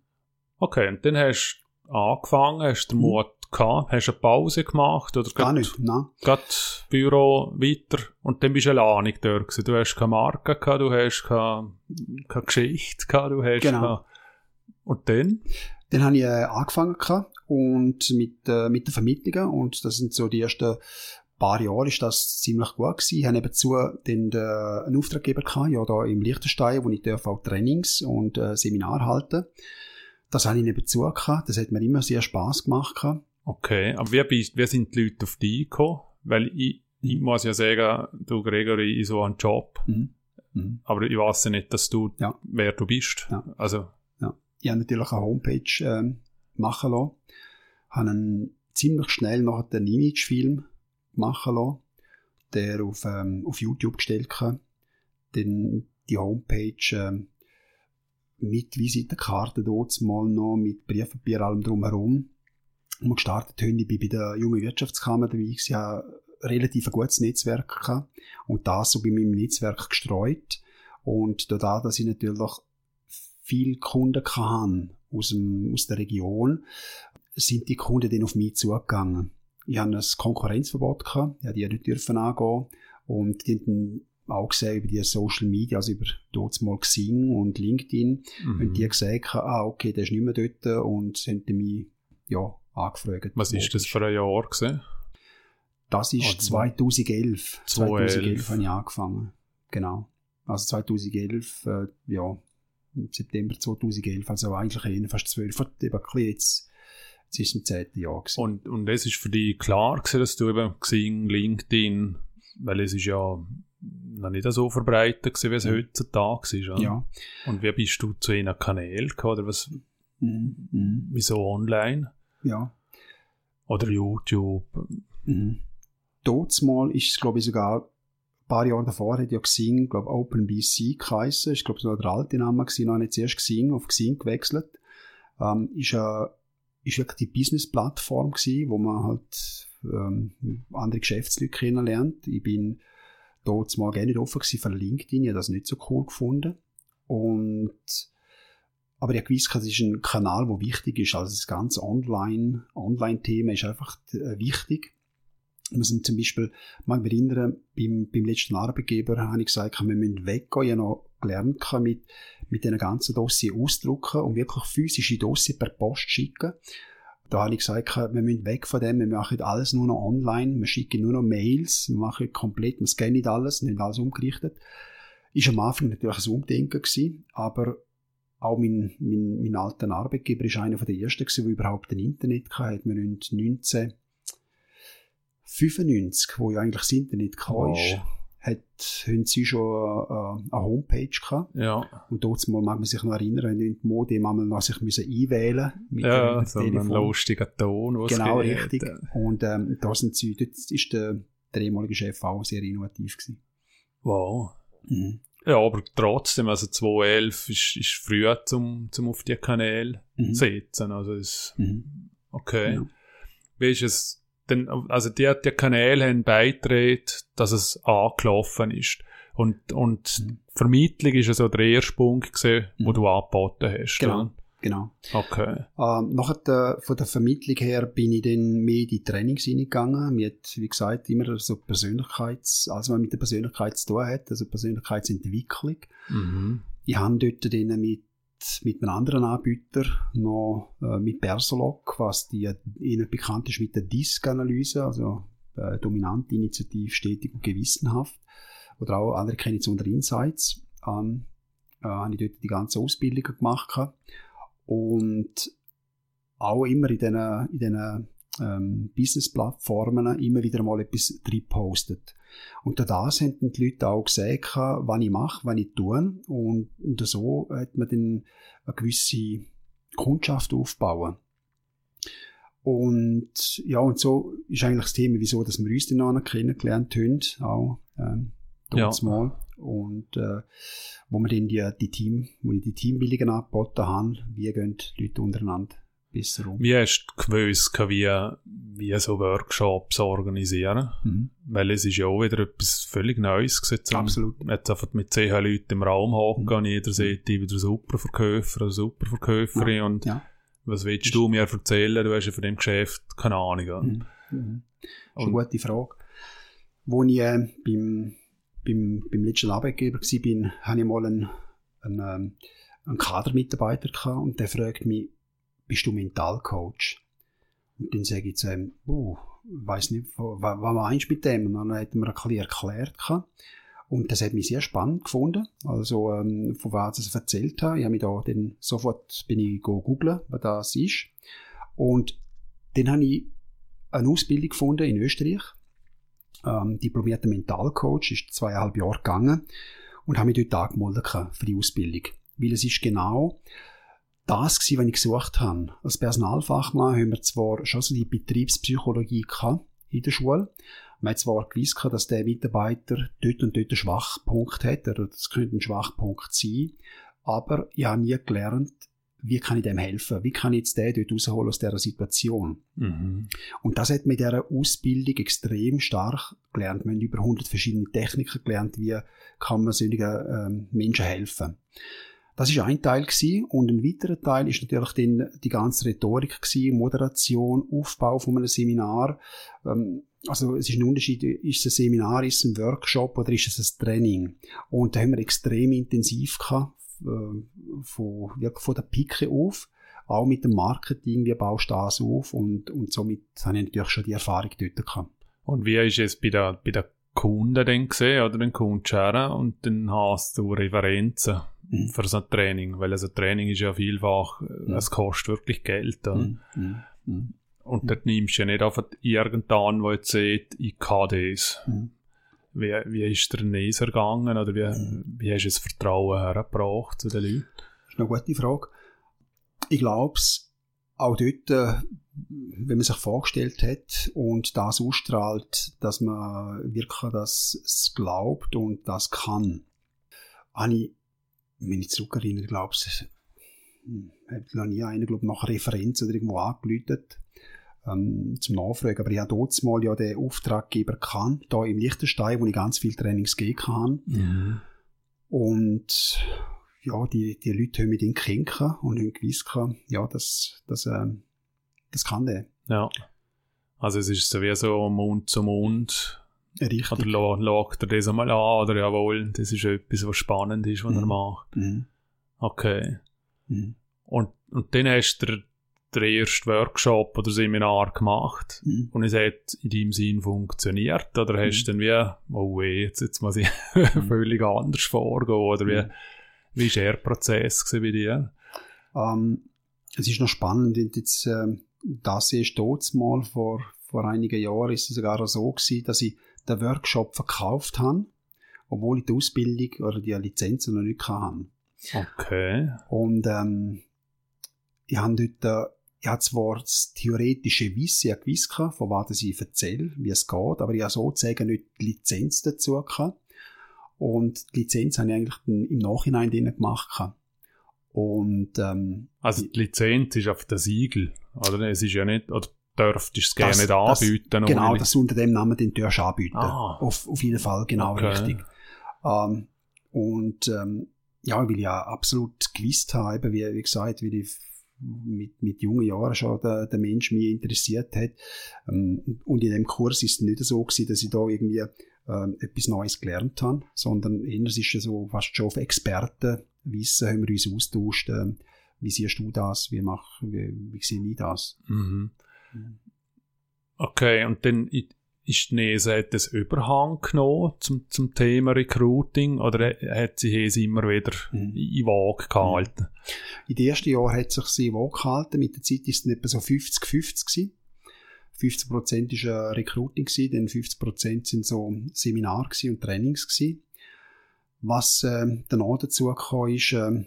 Okay, und dann hast du angefangen, hast den Mhm. Mut gehabt, hast eine Pause gemacht oder Gar grad- nicht, nein. grad Büro weiter und dann bist du alleine dort gewesen. Du hast keine Marke gehabt, du hast keine, keine Geschichte gehabt, du hast Genau. keine... Und dann? Dann habe ich äh, angefangen und mit, äh, mit den Vermittlungen und das sind so die ersten paar Jahre ist das ziemlich gut gewesen. Ich habe nebenzu den, äh, einen Auftraggeber gehabt, ja da im Liechtenstein, wo ich darf auch Trainings und äh, Seminar halten. Das habe ich nebenzu gehabt. Das hat mir immer sehr Spaß gemacht gehabt. Okay, aber wie, bist, wie sind die Leute auf dich gekommen? Weil ich, ich Mhm. muss ja sagen, du Gregory, in so einem Job, Mhm. Mhm. aber ich weiß ja nicht, dass du, Ja. wer du bist. Ja. Also, Ich habe natürlich eine Homepage ähm, machen lassen, habe einen ziemlich schnell noch einen Imagefilm machen lassen, der auf, ähm, auf YouTube gestellt kann. Dann die Homepage ähm, mit Visitenkarte dort mal noch, mit Briefpapier, allem drumherum. Und gestartet haben, ich bei der jungen Wirtschaftskammer dabei, ich habe relativ ein gutes Netzwerk gehabt und das so bei meinem Netzwerk gestreut. Und dadurch, dass ich natürlich viele Kunden hatte aus, dem, aus der Region, sind die Kunden dann auf mich zugegangen. Ich hatte ein Konkurrenzverbot, gehabt, ich die nicht dürfen angehen und die haben auch gesehen über die Social Media, also über dort mal Xing und LinkedIn, mhm. und die gesagt haben, ah, okay, der ist nicht mehr dort und sie haben mich, ja, angefragt. was ist das für ein Jahr gewesen? Das ist Ah, 2011. 2011. 2011 habe ich angefangen. Genau. Also 2011, äh, ja, im September 2011, also eigentlich eher fast zwölf, eben jetzt, jetzt ist es im zehnten Jahr gewesen. Und, und es ist für dich klar gewesen, dass du eben Xing, LinkedIn, weil es ist ja noch nicht so verbreitet gewesen, wie es heutzutage ist. oder? ja. Und wie bist du zu einem Kanal gekommen, oder was, Mhm. Mhm. wieso online? Ja. Oder YouTube? Mhm. Dort mal ist es, glaube ich, sogar paar Jahre davor hat ja Xing, glaube OpenBC geheissen. Ich glaube, es noch der alte Name gewesen, noch nicht zuerst Xing, auf Xing gewechselt. Ähm, ist, äh, ist wirklich die Business-Plattform gewesen, wo man halt ähm, andere Geschäftsleute kennenlernt. Ich bin dort mal gerne nicht offen gewesen für LinkedIn, ich habe das nicht so cool gefunden. Und aber ich gewusst, das ist ein Kanal, der wichtig ist. Also das ganze Online, Online-Thema ist einfach äh, wichtig. Wir sind zum Beispiel, mag mich erinnern, beim, beim letzten Arbeitgeber habe ich gesagt, wir müssen weggehen. Ich habe noch gelernt, mit, mit diesen ganzen Dossier ausdrucken und wirklich physische Dossier per Post schicken. Da habe ich gesagt, wir müssen weg von dem, wir machen alles nur noch online, wir schicken nur noch Mails, wir machen komplett, wir scannen alles, nicht alles umgerichtet. Ist am Anfang natürlich ein Umdenken gewesen, aber auch mein, mein, mein alter Arbeitgeber ist einer der ersten der überhaupt ein Internet hatte. Wir haben 1995, wo ja eigentlich das Internet Wow. wow. hat, haben sie schon äh, eine Homepage gehabt. Ja, Und dort mal mag man sich noch erinnern, wenn die Modem einmal noch sich müssen einwählen mit ja dem so ein lustiger Ton, was Genau, richtig. Und ähm, da sind sie, dort ist der, der ehemalige Chef auch sehr innovativ gewesen. Wow. Mhm. Ja, aber trotzdem, also 2011 ist, ist früh zum, zum auf die Kanäle Mhm. setzen. Also es, Mhm. okay. Ja. Wie ist es denn, also die, die Kanäle haben beigetragen, dass es angelaufen ist. Und, und Mhm. Vermittlung ist ja so der erste Punkt gewesen, wo Mhm. du angeboten hast. Genau. oder? Genau. Okay. Ähm, nachher der, von der Vermittlung her bin ich dann mehr in die Trainings hineingegangen. Mir hat, wie gesagt, immer so Persönlichkeits, also was mit der Persönlichkeit zu tun hat, also Persönlichkeitsentwicklung. Mhm. Ich habe dort dann mit, mit einem anderen Anbieter noch äh, mit Persolog, was die Ihnen bekannt ist mit der DISC-Analyse, also äh, dominant, initiativ, stetig und gewissenhaft. Oder auch es unter Insights. Ähm, äh, habe ich dort die ganze Ausbildung gemacht. Und auch immer in diesen, in ähm, Business-Plattformen immer wieder mal etwas drin postet. Und durch das haben die Leute auch gesehen, was ich mache, was ich tue. Und, und so hat man dann eine gewisse Kundschaft aufbauen. Und ja, und so ist eigentlich das Thema, wieso dass wir uns dann auch kennengelernt haben, auch ähm, Ja. mal. Und äh, wo wir dann die, die Team, wo ich die Teambildungen angeboten habe, wie gehen die Leute untereinander besser um. Wie hast du gewusst, wie, wie so Workshops organisieren? Mhm. Weil es ist ja auch wieder etwas völlig Neues gewesen. zum- Absolut. Jetzt einfach mit zehn Leuten im Raum hocken Mhm. und jeder sieht, ich bin der Superverkäufer oder Superverkäuferin und Ja. was willst du mir erzählen? Du hast ja von dem Geschäft keine Ahnung. Mhm. Mhm. Das ist eine gute Frage. Wo ich äh, beim, beim, beim letzten Arbeitgeber war, hatte ich mal einen, einen, ähm, einen Kadermitarbeiter gehabt und der fragt mich, bist du Mentalcoach? Und dann sage ich zu ihm, oh, weiß nicht, was, was meinst du mit dem? Und dann hat er mir ein bisschen erklärt. Und das hat mich sehr spannend gefunden. Also, ähm, von was er erzählt hat. Ich habe mich da dann sofort bin ich go googlen, was das ist. Und dann habe ich eine Ausbildung gefunden in Österreich. Ähm, diplomierter Mentalcoach, ist zweieinhalb Jahre gegangen. und habe mich dort angemeldet für die Ausbildung. Weil es ist genau das gewesen, was ich gesucht habe. Als Personalfachmann haben wir zwar schon so die Betriebspsychologie gehabt in der Schule. Man hat zwar gewusst, dass der Mitarbeiter dort und dort einen Schwachpunkt hat, oder das könnte ein Schwachpunkt sein, aber ich habe nie gelernt, wie kann ich dem helfen? Wie kann ich jetzt den dort rausholen aus dieser Situation? Mhm. Und das hat mit dieser Ausbildung extrem stark gelernt. Wir haben über 100 verschiedene Techniken gelernt, wie kann man solchen ähm, Menschen helfen. Das ist ein Teil gewesen. und ein weiterer Teil ist natürlich dann die ganze Rhetorik gewesen, Moderation, Aufbau von einem Seminar. Ähm, also es ist ein Unterschied, ist es ein Seminar, ist es ein Workshop oder ist es ein Training? Und da haben wir extrem intensiv gehabt, äh, von, von der Pike auf, auch mit dem Marketing, wie baust du das auf und, und somit habe ich natürlich schon die Erfahrung dort gehabt. Und wie ist es bei der, bei der Kunden dann gesehen, oder den Kunden und dann hast du Referenzen mhm. für so ein Training, weil also Training ist ja vielfach, mhm. es kostet wirklich Geld. Mhm. mhm. mhm. Und dort nimmst du ja nicht einfach irgendeinen, der jetzt sieht, ich kann das. Mhm. Wie, wie ist der Neser gegangen oder wie, wie hast du das Vertrauen hergebracht zu den Leuten? Das ist eine gute Frage. Ich glaube auch dort, äh, wenn man sich vorgestellt hat und das ausstrahlt, dass man wirklich das glaubt und das kann, habe ich, wenn ich zurückerinnere, glaube ich, hm, habe noch nie einen, glaube nach Referenz oder irgendwo angelötet ähm, zum Nachfragen. Aber ich habe dort mal ja den Auftraggeber gekannt, da im Liechtenstein, wo ich ganz viele Trainings gegeben kann. Mhm. Und ja, die, die Leute haben mit ihm kinken und haben gewusst, ja, das, das, äh, das kann der. Ja. Also es ist sowieso Mund zu Mund. Richtig. Oder lagt er das einmal an, oder jawohl, das ist etwas, was spannend ist, was mhm. er macht. Mhm. Okay. Mhm. Und, und dann hast du der erste Workshop oder Seminar gemacht mhm. und es hat in deinem Sinn funktioniert oder hast du mhm. dann wie, oh weh, jetzt, jetzt muss ich mhm. völlig anders vorgehen oder wie, mhm. wie war der Prozess bei dir? Um, ähm, es ist noch spannend, jetzt, äh, das ist dort mal vor, vor einigen Jahren ist es sogar so gewesen, dass ich den Workshop verkauft habe, obwohl ich die Ausbildung oder die Lizenzen noch nicht hatte. Okay. Und ähm, ich habe dort ich habe zwar das theoretische Wissen ja gewusst, von was ich erzähle, wie es geht, aber ich habe sozusagen nicht die Lizenz dazu gehabt. Und die Lizenz habe ich eigentlich im Nachhinein gemacht. Und, ähm, also die Lizenz ist auf der Siegel, oder? Es ist ja nicht, oder dürftest es gerne nicht anbieten. Das, genau, das unter dem Namen den du anbieten. Ah. Auf, auf jeden Fall, genau okay. richtig. Ähm, und ähm, ja, weil ich ja absolut gewusst habe, wie, wie gesagt, wie die mit, mit jungen Jahren schon der, der Mensch mich interessiert hat. Ähm, und in dem Kurs ist es nicht so gewesen, dass ich da irgendwie ähm, etwas Neues gelernt habe, sondern eher ist es so fast schon auf Expertenwissen haben wir uns austauscht. Äh, wie siehst du das? Wie, mach, wie, wie sehe ich das? Mhm. Okay, und dann ist die NESA hat das Überhang genommen zum, zum Thema Recruiting oder hat sie es immer wieder mhm. in Waage gehalten? In den ersten Jahren hat sich sie in Waage gehalten. Mit der Zeit ist es etwa so 50-50 gewesen. 50 Prozent war Recruiting gewesen, dann 50 Prozent sind so Seminar und Trainings gewesen. Was äh, danach dazu kam, ist, äh,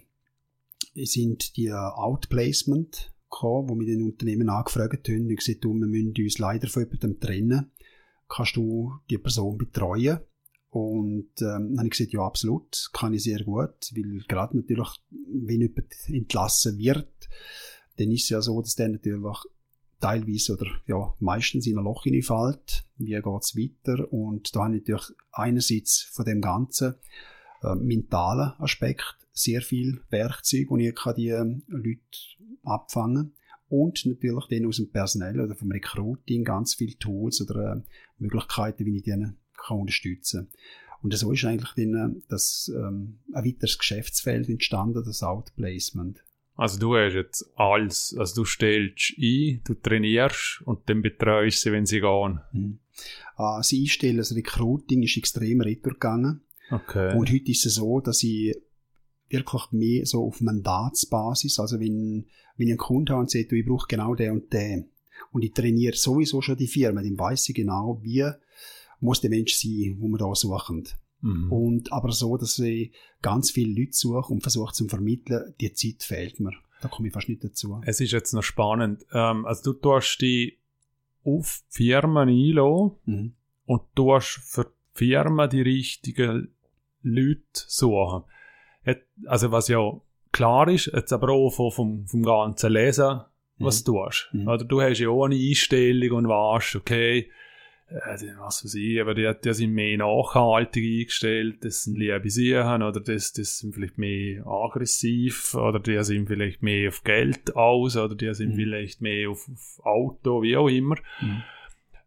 sind die Outplacement gekommen, wo wir den Unternehmen angefragt haben und gesagt, wir müssen uns leider von jemandem trennen kannst du die Person betreuen? Und ähm, habe ich gesagt, ja, absolut, kann ich sehr gut, weil gerade natürlich, wenn jemand entlassen wird, dann ist es ja so, dass der natürlich teilweise oder ja, meistens in ein Loch hineinfällt. Wie geht es weiter? Und da habe ich natürlich einerseits von dem ganzen äh, mentalen Aspekt sehr viel Werkzeug, und ich kann die äh, Leute abfangen und natürlich dann aus dem Personal oder vom Recruiting ganz viele Tools oder äh, Möglichkeiten, wie ich die kann unterstützen Und so ist eigentlich dann äh, das, ähm, ein weiteres Geschäftsfeld entstanden, das Outplacement. Also du hast jetzt alles, also du stellst ein, du trainierst und dann betreust sie, wenn sie gehen. Mhm. Äh, das Einstellen, das Recruiting ist extrem retour gegangen. Okay. Und heute ist es so, dass ich wirklich mehr so auf Mandatsbasis, also wenn, wenn ich einen Kunden habe und sage, ich brauche genau den und den, und ich trainiere sowieso schon die Firma, dann weiß ich genau, wie muss der Mensch sein, wo wir da suchen. Mhm. Und aber so, dass ich ganz viele Leute suche und versuche zu vermitteln, die Zeit fehlt mir. Da komme ich fast nicht dazu. Es ist jetzt noch spannend. Ähm, also du tust die auf Firmen einlassen mhm. und tust für die Firma die richtigen Leute suchen. Also was ja klar ist, jetzt aber auch vom, vom, ganzen Lesen, was mhm. du tust. Mhm. Oder du hast ja auch eine Einstellung und weißt, okay, was weiß ich, aber die, die sind mehr nachhaltig eingestellt, das sind liebe Sachen, oder das, das sind vielleicht mehr aggressiv, oder die sind vielleicht mehr auf Geld aus, oder die sind mhm. vielleicht mehr auf, auf, Auto, wie auch immer. Mhm.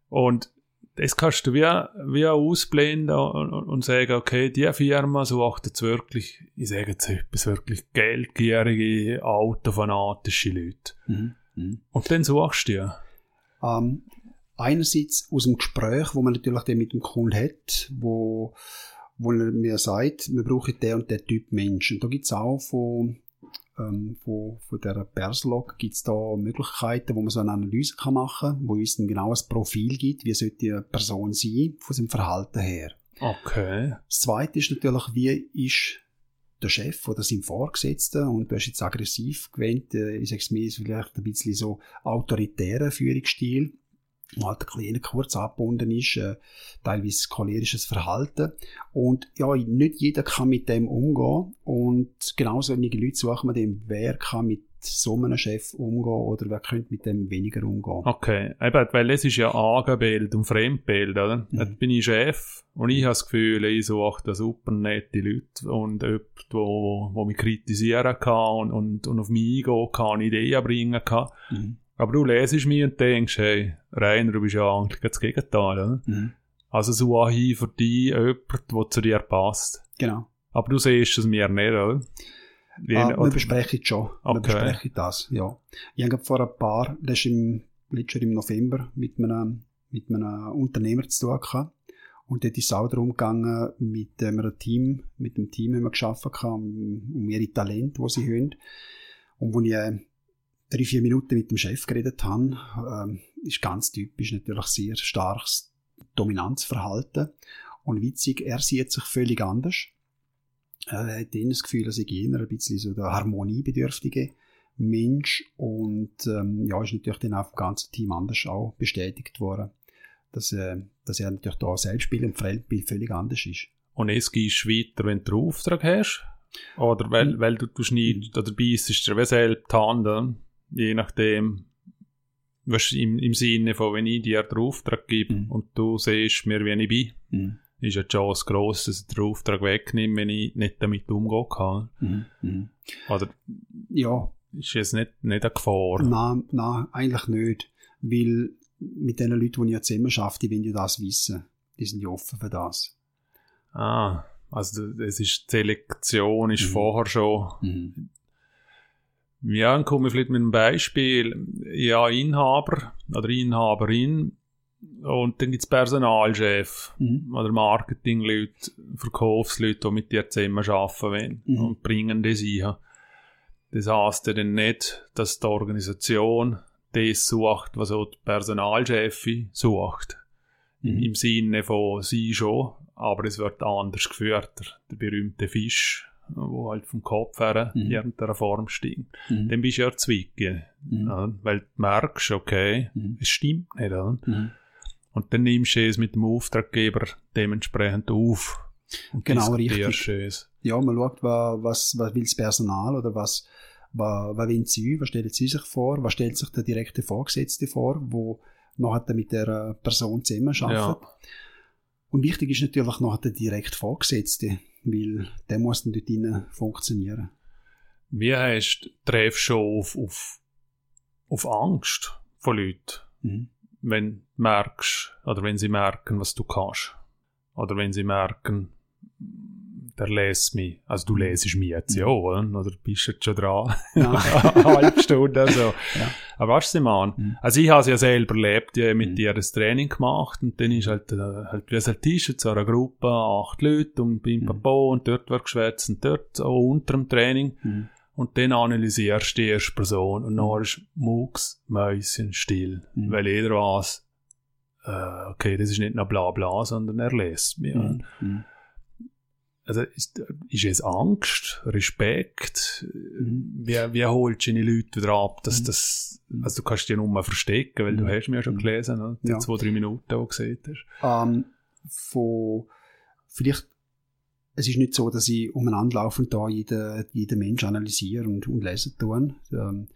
Und das kannst du wie, wie ausblenden und, und, sagen, okay, die Firma sucht jetzt wirklich, ich sage jetzt etwas, wirklich geldgierige, autofanatische Leute. Mhm. Mhm. Und dann suchst du ja. Um, einerseits aus dem Gespräch, wo man natürlich dann mit dem Kunden hat, wo, wo er mir sagt, wir brauchen der und der Typ Mensch. Und da gibt's auch von, ähm, von, von der Perslog gibt's da Möglichkeiten, wo man so eine Analyse kann machen kann, wo uns ein genaues Profil gibt, wie sollte die Person sein, von seinem Verhalten her. Okay. Das zweite ist natürlich, wie ist der Chef oder sein Vorgesetzter und du hast jetzt aggressiv gewählt, äh, ich sag's mir, vielleicht ein bisschen so autoritärer Führungsstil halt ein bisschen kurz abgebunden ist, äh, teilweise cholerisches Verhalten. Und ja, nicht jeder kann mit dem umgehen. Und genau solche Leute suchen wir dem, wer kann mit so einem Chef umgehen oder wer könnte mit dem weniger umgehen. Okay, eben, weil es ist ja Eigenbild und Fremdbild, oder? Mhm. Jetzt bin ich Chef und ich habe das Gefühl, ich suche da super nette Leute und jemand, wo, wo mich kritisieren kann und, und, und auf mich eingehen kann, Ideen bringen kann. Mhm. Aber du lesest mich und denkst, hey, Rainer, du bist ja eigentlich das Gegenteil, oder? Mhm. Also suche ich für dich jemanden, der zu dir passt. Genau. Aber du siehst es mir nicht, oder? Wie, ah, wir besprechen es schon. Okay. Wir besprechen das, ja. Ich habe vor ein paar, das ist im, letztes im November, mit einem, mit einem Unternehmer zu tun gehabt. Und dort ist es auch darum gegangen, mit einem Team, mit dem Team haben wir geschaffen, um, um ihre Talente, die sie haben. Und wo ich äh, drei, vier Minuten mit dem Chef geredet habe, ähm, ist ganz typisch natürlich sehr starkes Dominanzverhalten. Und witzig, er sieht sich völlig anders. Er hat das Gefühl, dass ich eher ein bisschen so der harmoniebedürftige Mensch und ähm, ja, ist natürlich dann auch vom ganzen Team anders auch bestätigt worden, dass, äh, dass er natürlich da Selbstbild und Fremdbild völlig anders ist. Und es gehst weiter, wenn du den Auftrag hast? Oder weil, hm. weil du, du schneidest oder beißt, ist dir wie selbst die Hand, je nachdem, was im, im Sinne von, wenn ich dir den Auftrag gebe mhm. und du siehst mir, wie ich bin, mhm. ist ja die Chance gross, dass ich den Auftrag wegnehme, wenn ich nicht damit umgehen kann. Mhm. mhm. Oder ja. ist es nicht, nicht eine Gefahr? Nein, nein, eigentlich nicht. Weil mit den Leuten, die ich zusammen arbeite, die wollen ja das wissen. Die sind ja offen für das. Ah, also es ist, die Selektion ist mhm. vorher schon mhm. Ja, dann komme ich vielleicht mit einem Beispiel. Ja, Inhaber oder Inhaberin und dann gibt es Personalchef mhm. oder Marketingleute, Verkaufsleute, die mit dir zusammen arbeiten wollen mhm. und bringen das ein. Das heisst ja dann nicht, dass die Organisation das sucht, was auch die Personalchefin sucht. Mhm. Im Sinne von sie schon, aber es wird anders geführt. Der berühmte Fisch wo halt vom Kopf her mhm. in irgendeiner Form stinkt, mhm. dann bist du ja zwicken. Mhm. Ja, weil du merkst, okay, mhm. es stimmt nicht. Ja. Mhm. Und dann nimmst du es mit dem Auftraggeber dementsprechend auf. Und genau, richtig. Es. Ja, man schaut, was, was will das Personal oder was, was, was will sie, was stellen sie sich vor, was stellt sich der direkte Vorgesetzte vor, wo nachher mit der Person zusammenarbeitet. Ja. Und wichtig ist natürlich nachher der direkt Vorgesetzte weil der muss dann dort drinnen funktionieren. Wie heißt treffst du auf, auf, auf Angst von Leuten, mhm. wenn du merkst, oder wenn sie merken, was du kannst? Oder wenn sie merken, der lässt mich. Also du lesest mich jetzt ja, oder? Oder bist jetzt schon dran? Ja. Eine halbe Stunde so. Ja. Aber weißt du, Mann? Mhm. Also ich habe es ja selber erlebt, ich habe mit mhm. dir das Training gemacht und dann ist halt, äh, halt wie es halt ist, so eine Gruppe, acht Leute und bim mhm. Und dort wird geschwätzt und dort auch unter dem Training. Mhm. Und dann analysierst du die erste Person und dann ist Mucks, Mäuschen still, mhm. weil jeder weiß, äh, okay, das ist nicht nur bla bla, sondern er lässt mich. Mhm. Also ist, ist es Angst, Respekt? Wie, wie holst du deine Leute wieder ab, dass Mhm. das, also du kannst dich nur mal verstecken, weil du Mhm. hast mir ja schon Mhm. gelesen, ne? die Ja. zwei, drei Minuten, die du gesehen hast. Ähm, von, vielleicht, es ist nicht so, dass ich umeinander laufe und da jeden, jeden Mensch analysiere und, und lesen tue. Ähm,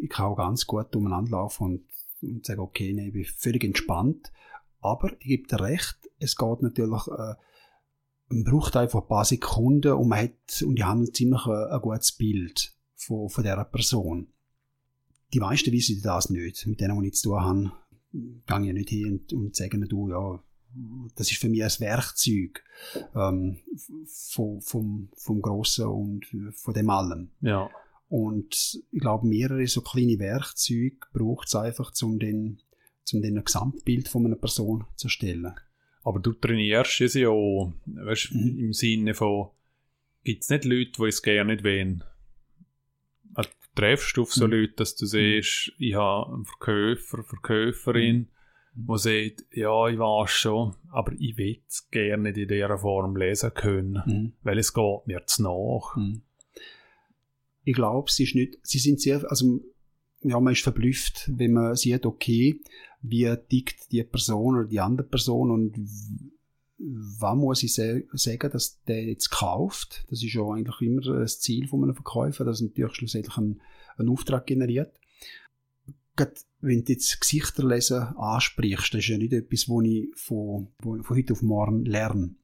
ich kann auch ganz gut umeinander laufen und, und sage, okay, nee, ich bin völlig entspannt. Aber ich gebe dir recht, es geht natürlich, äh, man braucht einfach ein paar Sekunden und man hat, und ich habe ein ziemlich ein, ein gutes Bild von, von dieser Person. Die meisten wissen das nicht. Mit denen, die ich zu tun habe, gehe ich nicht hin und, und sage du, ja, das ist für mich ein Werkzeug ähm, vom, vom, vom Grossen und von dem allem. Ja. Und ich glaube, mehrere so kleine Werkzeuge braucht es einfach, um den, um den ein Gesamtbild von einer Person zu erstellen. Aber du trainierst es ja auch, weißt, Mhm. im Sinne von, gibt es nicht Leute, die es gerne nicht wollen? Also, treffst du auf so Mhm. Leute, dass du siehst, ich habe einen Verkäufer, Verkäuferin, Mhm. die sagt, ja, ich weiß schon, aber ich will es gerne nicht in dieser Form lesen können, Mhm. weil es geht mir zu nach. Mhm. Ich glaube, sie ist nicht, sie sind sehr, also, ja, man ist verblüfft, wenn man sieht, okay, wie tickt die Person oder die andere Person und w- wann muss ich sa- sagen, dass der jetzt kauft. Das ist ja eigentlich immer das Ziel von einem Verkäufer, dass natürlich schlussendlich einen, einen Auftrag generiert. Gerade wenn du jetzt Gesichter lesen ansprichst, das ist ja nicht etwas, wo ich von, von heute auf morgen lerne.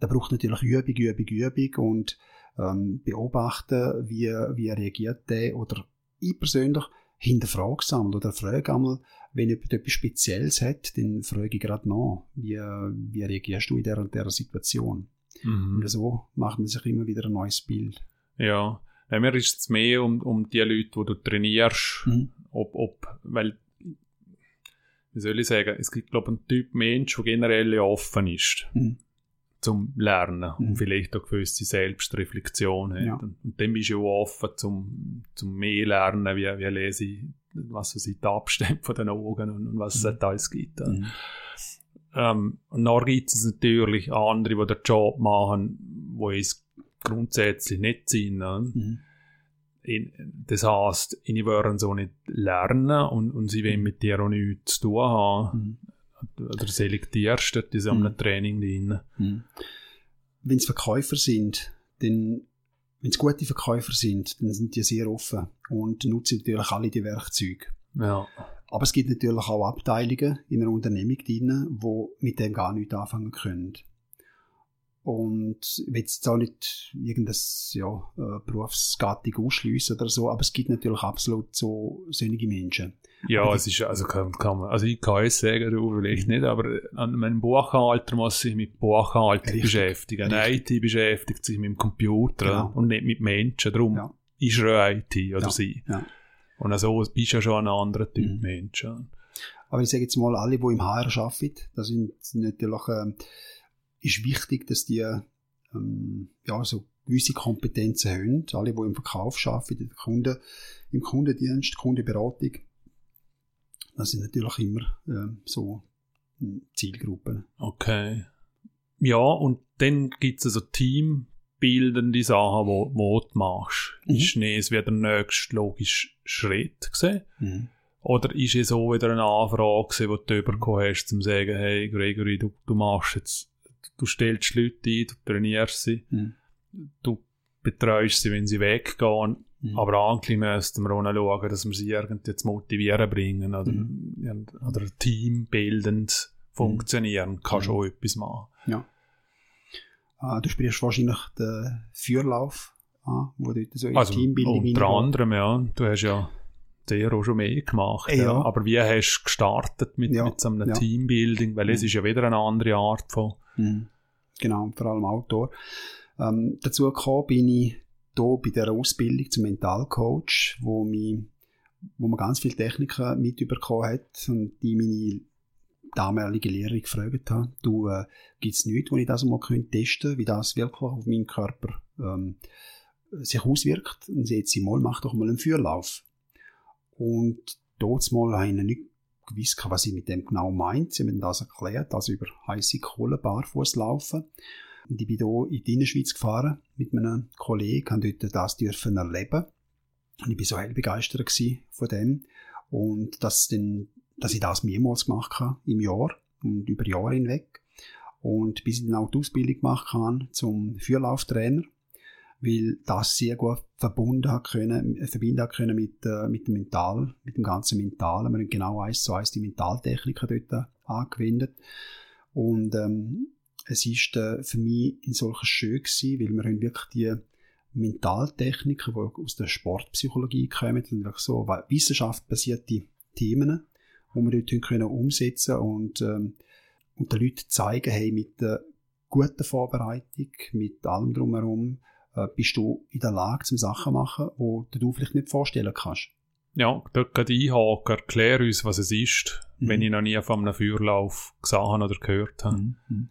Da braucht natürlich Übung, Übung, Übung und ähm, beobachten, wie, wie reagiert der oder ich persönlich hinterfrage es einmal oder frage einmal, wenn jemand etwas Spezielles hat, dann frage ich gerade nach, wie, wie reagierst du in der und der Situation. Mhm. Und so macht man sich immer wieder ein neues Bild. Ja. Bei mir ist es mehr um, um die Leute, die du trainierst, Mhm. ob, ob, weil, wie soll ich sagen, es gibt, glaube ich, einen Typ Mensch, der generell ja offen ist Mhm. Zum Lernen Mhm. und vielleicht auch gewisse Selbstreflexion hat. Ja. Und, und dann bist du auch offen zum, zum mehr lernen, wie, wie lese ich, was so sind die Abstände von den Augen und, und was es Mhm. halt alles gibt. Mhm. Ähm, und dann gibt es natürlich andere, die den Job machen, wo es grundsätzlich nicht sind. Ne? Mhm. In, das heisst, ich wollen so nicht lernen und, und sie wollen mit dir auch nichts zu tun haben. Mhm. Oder selektierst du das an einem Mhm. Training drin. Mhm. Wenn es Verkäufer sind, dann, wenn es gute Verkäufer sind, dann sind die sehr offen und nutzen natürlich alle die Werkzeuge. Ja. Aber es gibt natürlich auch Abteilungen in einer Unternehmung drin, wo mit dem gar nichts anfangen können. Und ich will jetzt auch nicht irgendeine ja, äh, Berufsgattung ausschliessen oder so, aber es gibt natürlich absolut so solche Menschen. Ja, es ist, also kann, kann man, also ich kann es sagen, du vielleicht nicht, aber an meinem Buchhalter muss sich mit Buchhaltung Richtig. beschäftigen. Ein IT beschäftigt sich mit dem Computer Genau. und nicht mit Menschen. Darum Ja. ist er IT oder Ja, sie. ja. Und also bist du ja schon ein anderer Typ Mhm. Mensch. Aber ich sage jetzt mal, alle, die im HR arbeiten, das sind natürlich, ähm, ist wichtig, dass die ähm, ja, so gewisse Kompetenzen haben. Alle, die im Verkauf arbeiten, Kunden, im Kundendienst, Kundenberatung, das sind natürlich immer ähm, so ähm, Zielgruppen. Okay. Ja, und dann gibt es also teambildende Sachen, wo, wo du machst. Mhm. Ist es wieder der nächste logische Schritt gewesen? Mhm. Oder ist es auch wieder eine Anfrage gewesen, die du bekommen hast, um zu sagen, hey Gregory, du, du machst jetzt, du stellst Leute ein, du trainierst sie, Mhm. du betreust sie, wenn sie weggehen, Mhm. aber eigentlich müssten wir auch schauen, dass wir sie irgendwie zu motivieren bringen oder, Mhm. ja, oder teambildend funktionieren, kann Mhm. schon etwas machen. Ah, du sprichst wahrscheinlich den Führlauf an, wo dort so in Also Teambildung unter anderem, ja, du hast ja sehr auch schon mehr gemacht, Ja. ja. aber wie hast du gestartet mit, Ja, mit so einem ja. Teambuilding, weil es Mhm. ist ja wieder eine andere Art von Mhm. Genau, vor allem Autor. Ähm, dazu gekommen bin ich hier bei der Ausbildung zum Mentalcoach, wo, wo man ganz viele Techniken mitbekommen hat und die meine damalige Lehrerin gefragt hat, du, äh, gibt es nichts, wo ich das mal könnte testen wie das wirklich auf meinen Körper ähm, sich auswirkt? Und sie hat sie mal, mach doch mal einen Führlauf. Und dort mal habe ich nicht gewusst, was sie mit dem genau meint. Sie haben das erklärt, also über heiße Kohle barfuß laufen. Und ich bin hier in die Innerschweiz gefahren mit einem Kollegen, habe dort das dürfen erleben. Und ich bin so hell begeistert von dem. Und dass, dann, dass ich das mehrmals gemacht habe im Jahr und über Jahre hinweg. Und bis ich dann auch die Ausbildung gemacht habe zum Führlauftrainer weil das sehr gut verbunden hat können, äh, verbinden können mit, äh, mit dem Mental, mit dem ganzen Mentalen. Wir haben genau eins zu eins die Mentaltechniker dort angewendet. Und ähm, es ist äh, für mich in solchen schön gewesen, weil wir haben wirklich die Mentaltechniken, die aus der Sportpsychologie kommen, und wirklich so wissenschaftsbasierte Themen, die wir dort können umsetzen und, ähm, und den Leuten zeigen, hey, mit der guten Vorbereitung, mit allem drumherum, äh, bist du in der Lage, zum Sachen zu machen, die du vielleicht nicht vorstellen kannst. Ja, dort gerade einhaken, erklär uns, was es ist, mhm. wenn ich noch nie von einem Feuerlauf gesehen oder gehört habe. Mhm. mhm.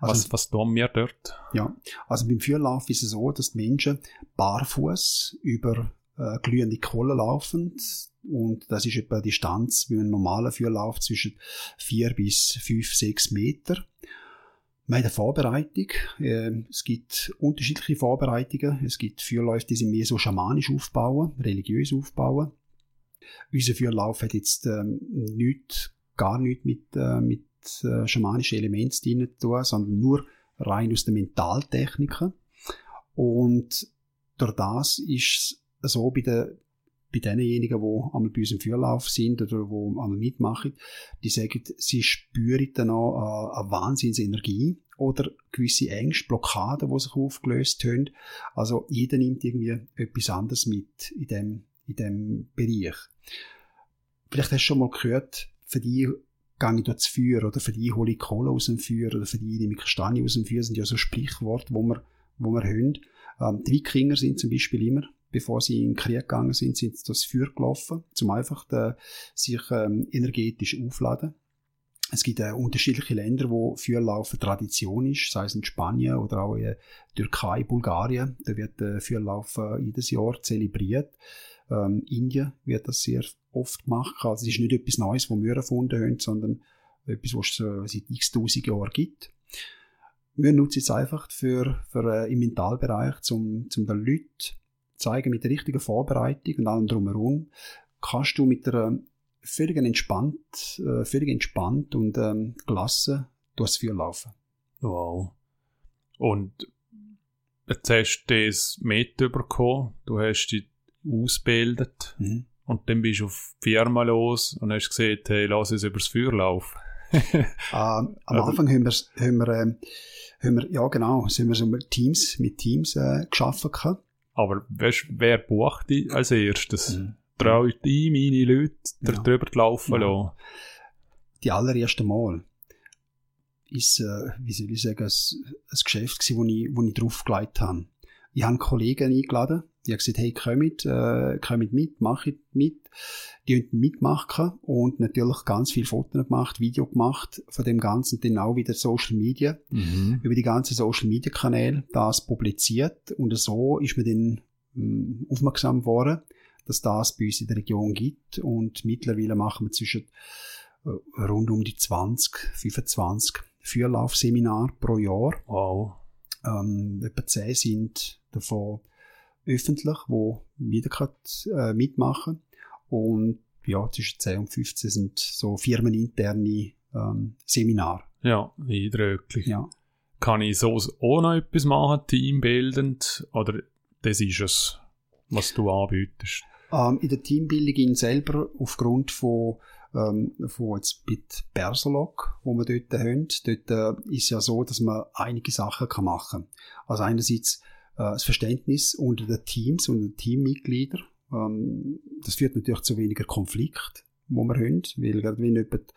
Also, was, was tun wir dort? Ja, also beim Feuerlauf ist es so, dass die Menschen barfuß über äh, glühende Kohle laufen und das ist etwa die Distanz wie ein normaler Feuerlauf zwischen vier bis fünf, sechs Meter. Wir haben eine Vorbereitung. Ähm, es gibt unterschiedliche Vorbereitungen. Es gibt Feuerläufe, die sind mehr so schamanisch aufbauen, religiös aufbauen. Unser Feuerlauf hat jetzt ähm, nichts, gar nichts mit, äh, mit äh, schamanischen Elementen zu tun, sondern nur rein aus den Mentaltechniken. Und durch das ist es so bei den bei denjenigen, die einmal bei uns im Feuerlauf sind oder die einmal mitmachen, die sagen, sie spüren dann auch eine Wahnsinnsenergie oder gewisse Ängste, Blockaden, die sich aufgelöst haben. Also jeder nimmt irgendwie etwas anderes mit in dem, in dem Bereich. Vielleicht hast du schon mal gehört, für die gehe ich durchs Feuer oder für die hole ich Kohle aus dem Feuer oder für die nehme ich Kastanie aus dem Feuer, das sind ja so Sprichworte, wo wir, wo wir haben. Ähm, die Wikinger sind zum Beispiel immer bevor sie in den Krieg gegangen sind, sind sie das Feuer gelaufen, um einfach de, äh, sich ähm, energetisch aufladen. Es gibt äh, unterschiedliche Länder, wo Feuerlaufen Tradition ist, sei es in Spanien oder auch in Türkei, Bulgarien. Da wird äh, Feuerlaufen jedes Jahr zelebriert. Ähm, Indien wird das sehr oft gemacht. Also es ist nicht etwas Neues, was wir erfunden haben, sondern etwas, was es äh, seit x tausend Jahren gibt. Wir nutzen es einfach für, für äh, im Mentalbereich, um, um den Leuten zeigen, mit der richtigen Vorbereitung und allem drumherum, kannst du mit einer völlig entspannt, äh, völlig entspannt und ähm, gelassen durchs Feuer laufen. Wow. Und jetzt hast du das mitbekommen, du hast dich ausgebildet mhm. und dann bist du auf die Firma los und hast gesehen, hey, lass uns übers Feuer laufen. äh, am Anfang haben wir, haben wir, äh, haben wir, ja genau, sind wir so mit Teams, mit Teams äh, geschaffen. Aber weißt, wer bucht die als erstes? Mhm. Traut ich meine Leute ja. darüber laufen ja. lassen? Die allererste Mal ist, äh, wie soll ich sagen, ein, ein Geschäft gewesen, wo ich, wo ich draufgelegt habe. Ich habe Kollegen eingeladen, die haben gesagt, hey, kommt, äh, kommt mit, mach mit. Die haben mitgemacht und natürlich ganz viele Fotos gemacht, Video gemacht von dem Ganzen, dann auch wieder Social Media, mhm. über die ganzen Social Media Kanäle, das publiziert und so ist mir dann ähm, aufmerksam geworden, dass das bei uns in der Region gibt und mittlerweile machen wir zwischen äh, rund um die 20, 25 Fürlaufseminar pro Jahr. Wow. Ähm, etwa 10 sind davon öffentlich, wo jeder kann, äh, mitmachen und ja, zwischen 10 und 15 sind so firmeninterne ähm, Seminare. Ja, eindrücklich. Ja. Kann ich so auch noch etwas machen, teambildend, oder das ist es, was du anbietest? Ähm, in der Teambildung selber, aufgrund von ähm, von jetzt mit Persolog, wo wir dort haben, dort äh, ist ja so, dass man einige Sachen kann machen. Also einerseits das Verständnis unter den Teams und den Teammitgliedern. Ähm, das führt natürlich zu weniger Konflikt, wo wir haben, weil gerade wenn jemand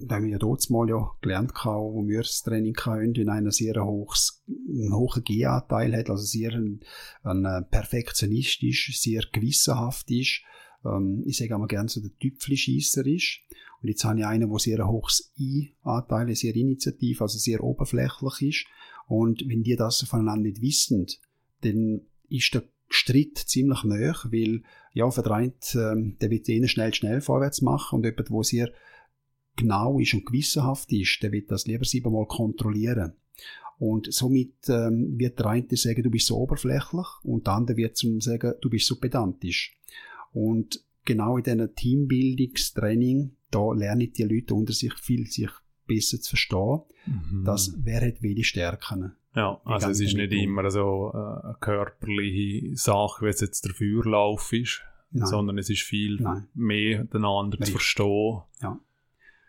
da haben wir ja dort mal ja gelernt, wo wir das Training hatten, wenn einer sehr hohes, einen hohen G-Anteil hat, also sehr ein, ein äh, Perfektionist ist, sehr gewissenhaft ist, ähm, ich sage einmal gerne so der Tüpfelschießer ist. Und jetzt habe ich einen, der sehr hohes I-Anteil, sehr initiativ, also sehr oberflächlich ist. Und wenn die das voneinander nicht wissen, dann ist der Streit ziemlich näher, weil, ja, verdreint, ähm, der wird ihnen schnell, schnell vorwärts machen und jemand, der sehr genau ist und gewissenhaft ist, der wird das lieber siebenmal kontrollieren. Und somit ähm, wird der eine sagen, du bist so oberflächlich und der andere wird zum sagen, du bist so pedantisch. Und genau in diesem Teambildungstraining, da lernen die Leute unter sich viel sich besser zu verstehen, mhm. dass wer hat welche Stärken. Ja, also es ist nicht immer so äh, eine körperliche Sache, wie es jetzt der Feuerlauf ist, Nein. sondern es ist viel Nein. mehr den anderen zu verstehen. Ja.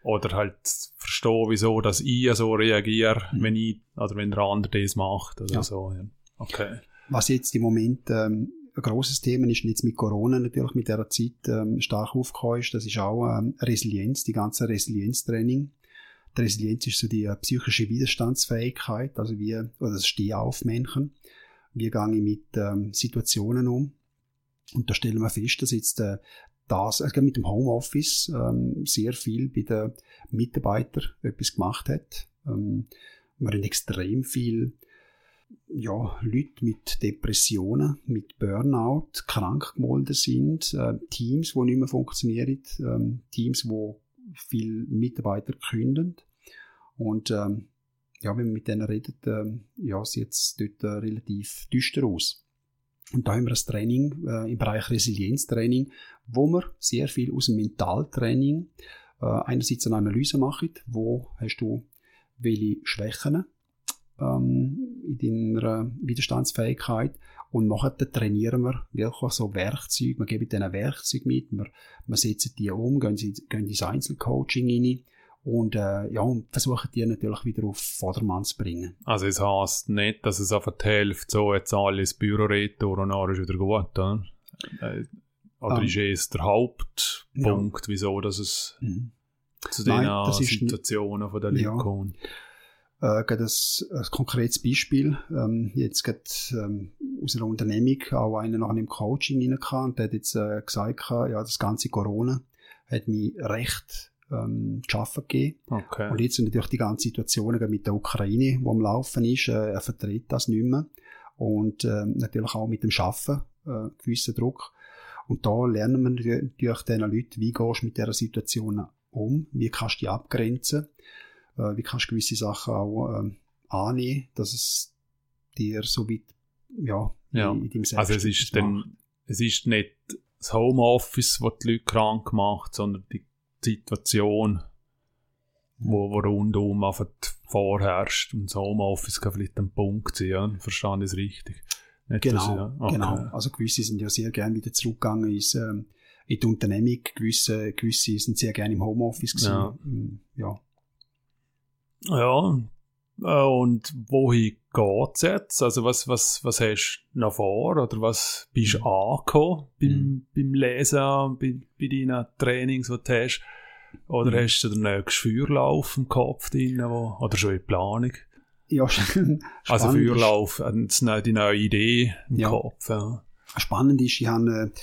Oder halt verstehen, wieso dass ich so reagiere, mhm. wenn ich, oder wenn der andere das macht, oder ja. so. Ja. Okay. Was jetzt im Moment ähm, ein grosses Thema ist, jetzt mit Corona natürlich mit dieser Zeit ähm, stark aufgekommen ist, das ist auch ähm, Resilienz, die ganze Resilienztraining. Die Resilienz ist so die äh, psychische Widerstandsfähigkeit, also wie, oder das Stehaufmännchen. Wie gehe ich mit ähm, Situationen um? Und da stellen wir fest, dass jetzt äh, das, also mit dem Homeoffice ähm, sehr viel bei den Mitarbeitern etwas gemacht hat. Ähm, wir haben extrem viel ja, Leute mit Depressionen, mit Burnout, krank gemolden sind, äh, Teams, die nicht mehr funktionieren, ähm, Teams, wo viele Mitarbeiter künden. Und ähm, ja, wenn man mit denen redet, ähm, ja, sieht es dort äh, relativ düster aus. Und da haben wir das Training äh, im Bereich Resilienztraining, wo wir sehr viel aus dem Mentaltraining äh, einerseits eine Analyse machen, wo hast du welche Schwächen ähm, in deiner Widerstandsfähigkeit und nachher trainieren wir wirklich so Werkzeuge, wir geben denen Werkzeuge mit, wir, wir setzen die um, gehen, sie, gehen ins Einzelcoaching rein und äh, ja, und versuchen die natürlich wieder auf Vordermann zu bringen. Also es heisst nicht, dass es auf die Hälfte so jetzt alles Büro retour und dann ist wieder gut, oder? Äh, oder ähm. ist es der Hauptpunkt, ja. wieso dass es mhm. zu den Situationen von der Leute ja. kommt? Äh, gerade ein, ein konkretes Beispiel, ähm, jetzt gerade ähm, aus einer Unternehmung auch einer nach einem Coaching rein der hat jetzt äh, gesagt, ja, das ganze Corona hat mich recht ähm, zu arbeiten gegeben. Okay. Und jetzt sind natürlich die ganze Situation mit der Ukraine, die am Laufen ist, äh, er vertritt das nicht mehr. Und äh, natürlich auch mit dem Schaffen äh, gewissen Druck. Und da lernen wir natürlich diesen Leuten, wie gehst du mit dieser Situation um, wie kannst du die abgrenzen äh, wie kannst du gewisse Sachen auch ähm, annehmen, dass es dir so weit ja, ja. in, in deinem Also es ist, dann, es ist nicht das Homeoffice, das die Leute krank macht, sondern die Situation, wo, wo rundum vorherrscht. Und das Homeoffice kann vielleicht ein Punkt sein, ja? verstehe ich es richtig? Nicht, genau, das, ja? okay. genau. Also gewisse sind ja sehr gerne wieder zurückgegangen ins, ähm, in die Unternehmung, gewisse, gewisse sind sehr gerne im Homeoffice gewesen. Ja. Mm, ja. Ja, äh, und wohin geht's jetzt? Also was, was, was hast du noch vor? Oder was bist du mhm. angekommen beim, mhm. beim Lesen, bei, bei deinen Trainings, die du hast? Oder mhm. hast du den nächsten Feuerlauf im Kopf drin, wo, oder schon in Planung? Ja, Also Feuerlauf, äh, die neue Idee im ja. Kopf. Ja. Spannend ist, ich habe äh,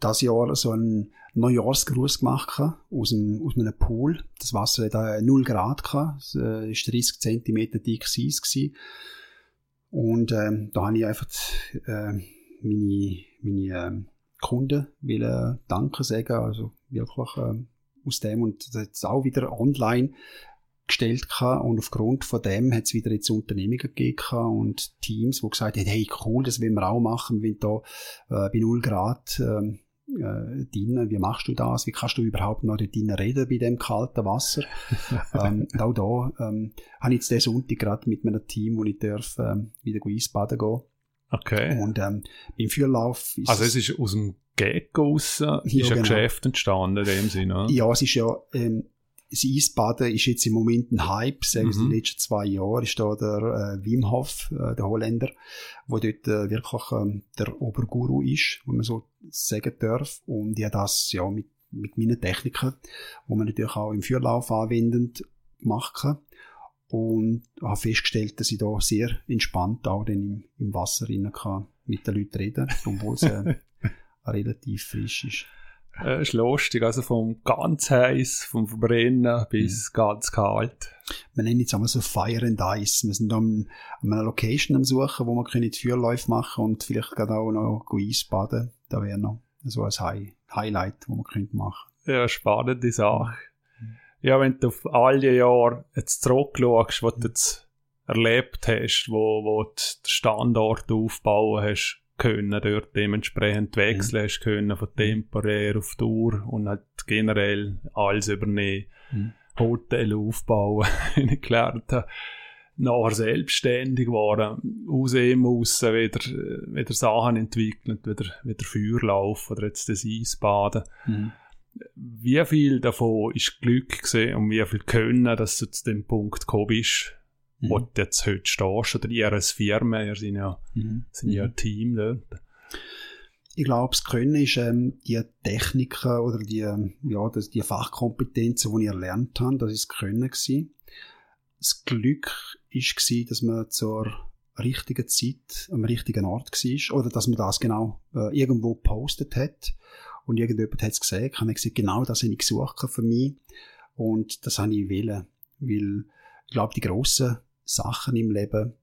das Jahr so einen Neujahrsgruß gemacht aus, einem, aus einem Pool. Das Wasser hat 0 Grad. Es war 30 cm dick Eis. Gewesen. Und ähm, da habe ich einfach äh, meine, meine äh, Kunden will Danke sagen, also wirklich äh, aus dem und das hat auch wieder online gestellt und aufgrund von dem hat es wieder jetzt Unternehmungen gegeben und Teams, die gesagt haben, hey cool, das wollen wir auch machen, wollen da äh, bei 0 Grad äh, äh, dienen, wie machst du das, wie kannst du überhaupt noch dort reden bei dem kalten Wasser. ähm, auch da ähm, habe ich jetzt diesen Sonntag gerade mit meinem Team, wo ich darf, ähm, wieder Eisbaden gehen. Okay. Und ähm, im Führlauf ist Also es ist aus dem Gag raus, ist ja, ein genau. Geschäft entstanden in dem Sinne, Ja, es ist ja, ähm, das Eisbaden ist jetzt im Moment ein Hype, sagen mhm. die letzten zwei Jahre ist da der äh, Wim Hof, äh, der Holländer, wo dort äh, wirklich ähm, der Oberguru ist, wenn man so sagen darf. Und ich habe das ja mit, mit meinen Techniken, wo man natürlich auch im Feuerlauf anwendend machen und habe festgestellt, dass ich da sehr entspannt auch dann im, im Wasser rein kann mit den Leuten reden, obwohl es äh, relativ frisch ist. Äh, ist lustig, also vom ganz heiß, vom Verbrennen bis mhm. ganz kalt. Wir nennen jetzt einmal so Fire and Ice. Wir sind an, an einer Location am Suchen, wo wir können die Feuerläufe machen und vielleicht gerade auch noch Eisbaden. Da wäre noch so ein High Highlight, wo wir können machen. Ja, spannende Sache. Ja, wenn du auf all die Jahre jetzt zurückschaust, was du jetzt erlebt hast, wo, wo du den Standort aufbauen hast können, dort dementsprechend wechseln mhm. hast können von temporär auf Tour und halt generell alles übernehmen, mhm. Hotel aufbauen, ich gelernt habe nachher selbstständig geworden, aus ihm raus wieder, wieder Sachen entwickelt, wieder, wieder Feuerlauf oder jetzt das Eisbaden. Mhm. Wie viel davon ist Glück gesehen und wie viel Können, dass du zu dem Punkt gekommen bist, mhm. wo du jetzt heute stehst, oder ihr als Firma, ihr seid ja, mhm. sind ja ein mhm. Team dort. Ich glaube, das Können ist ähm, die Techniken oder die, ja, das, die Fachkompetenzen, die ich erlernt habe, das ist das Können gewesen. Das Glück war, dass man zur richtigen Zeit am richtigen Ort war oder dass man das genau äh, irgendwo gepostet hat und irgendjemand hat es gesehen, kann ich gesagt, genau das habe ich gesucht für mich und das habe ich wählen, weil ich glaube, die grossen Sachen im Leben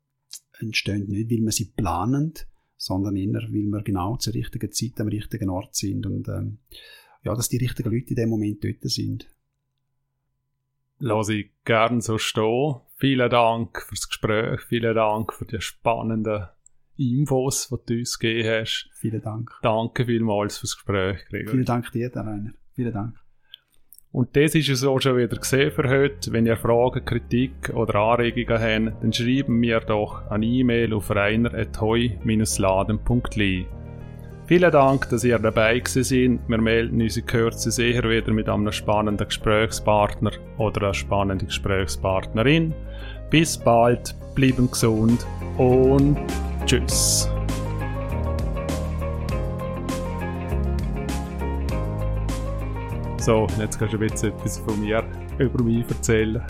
entstehen nicht, weil wir sie planen, sondern eher, weil wir genau zur richtigen Zeit am richtigen Ort sind und ähm, ja, dass die richtigen Leute in dem Moment dort sind. Lass ich gern so stehen. Vielen Dank fürs Gespräch, vielen Dank für die spannenden Infos, die du uns gegeben hast. Vielen Dank. Danke vielmals fürs Gespräch, Gregor. Vielen Dank dir, Rainer. Vielen Dank. Und das ist es auch schon wieder gesehen für heute. Wenn ihr Fragen, Kritik oder Anregungen habt, dann schreiben mir doch eine E-Mail auf reiner.heu-laden.li. Vielen Dank, dass ihr dabei gewesen Wir melden uns in Kürze sicher wieder mit einem spannenden Gesprächspartner oder einer spannenden Gesprächspartnerin. Bis bald, bleiben gesund und tschüss. So, jetzt kannst du bisschen etwas von mir über mich erzählen.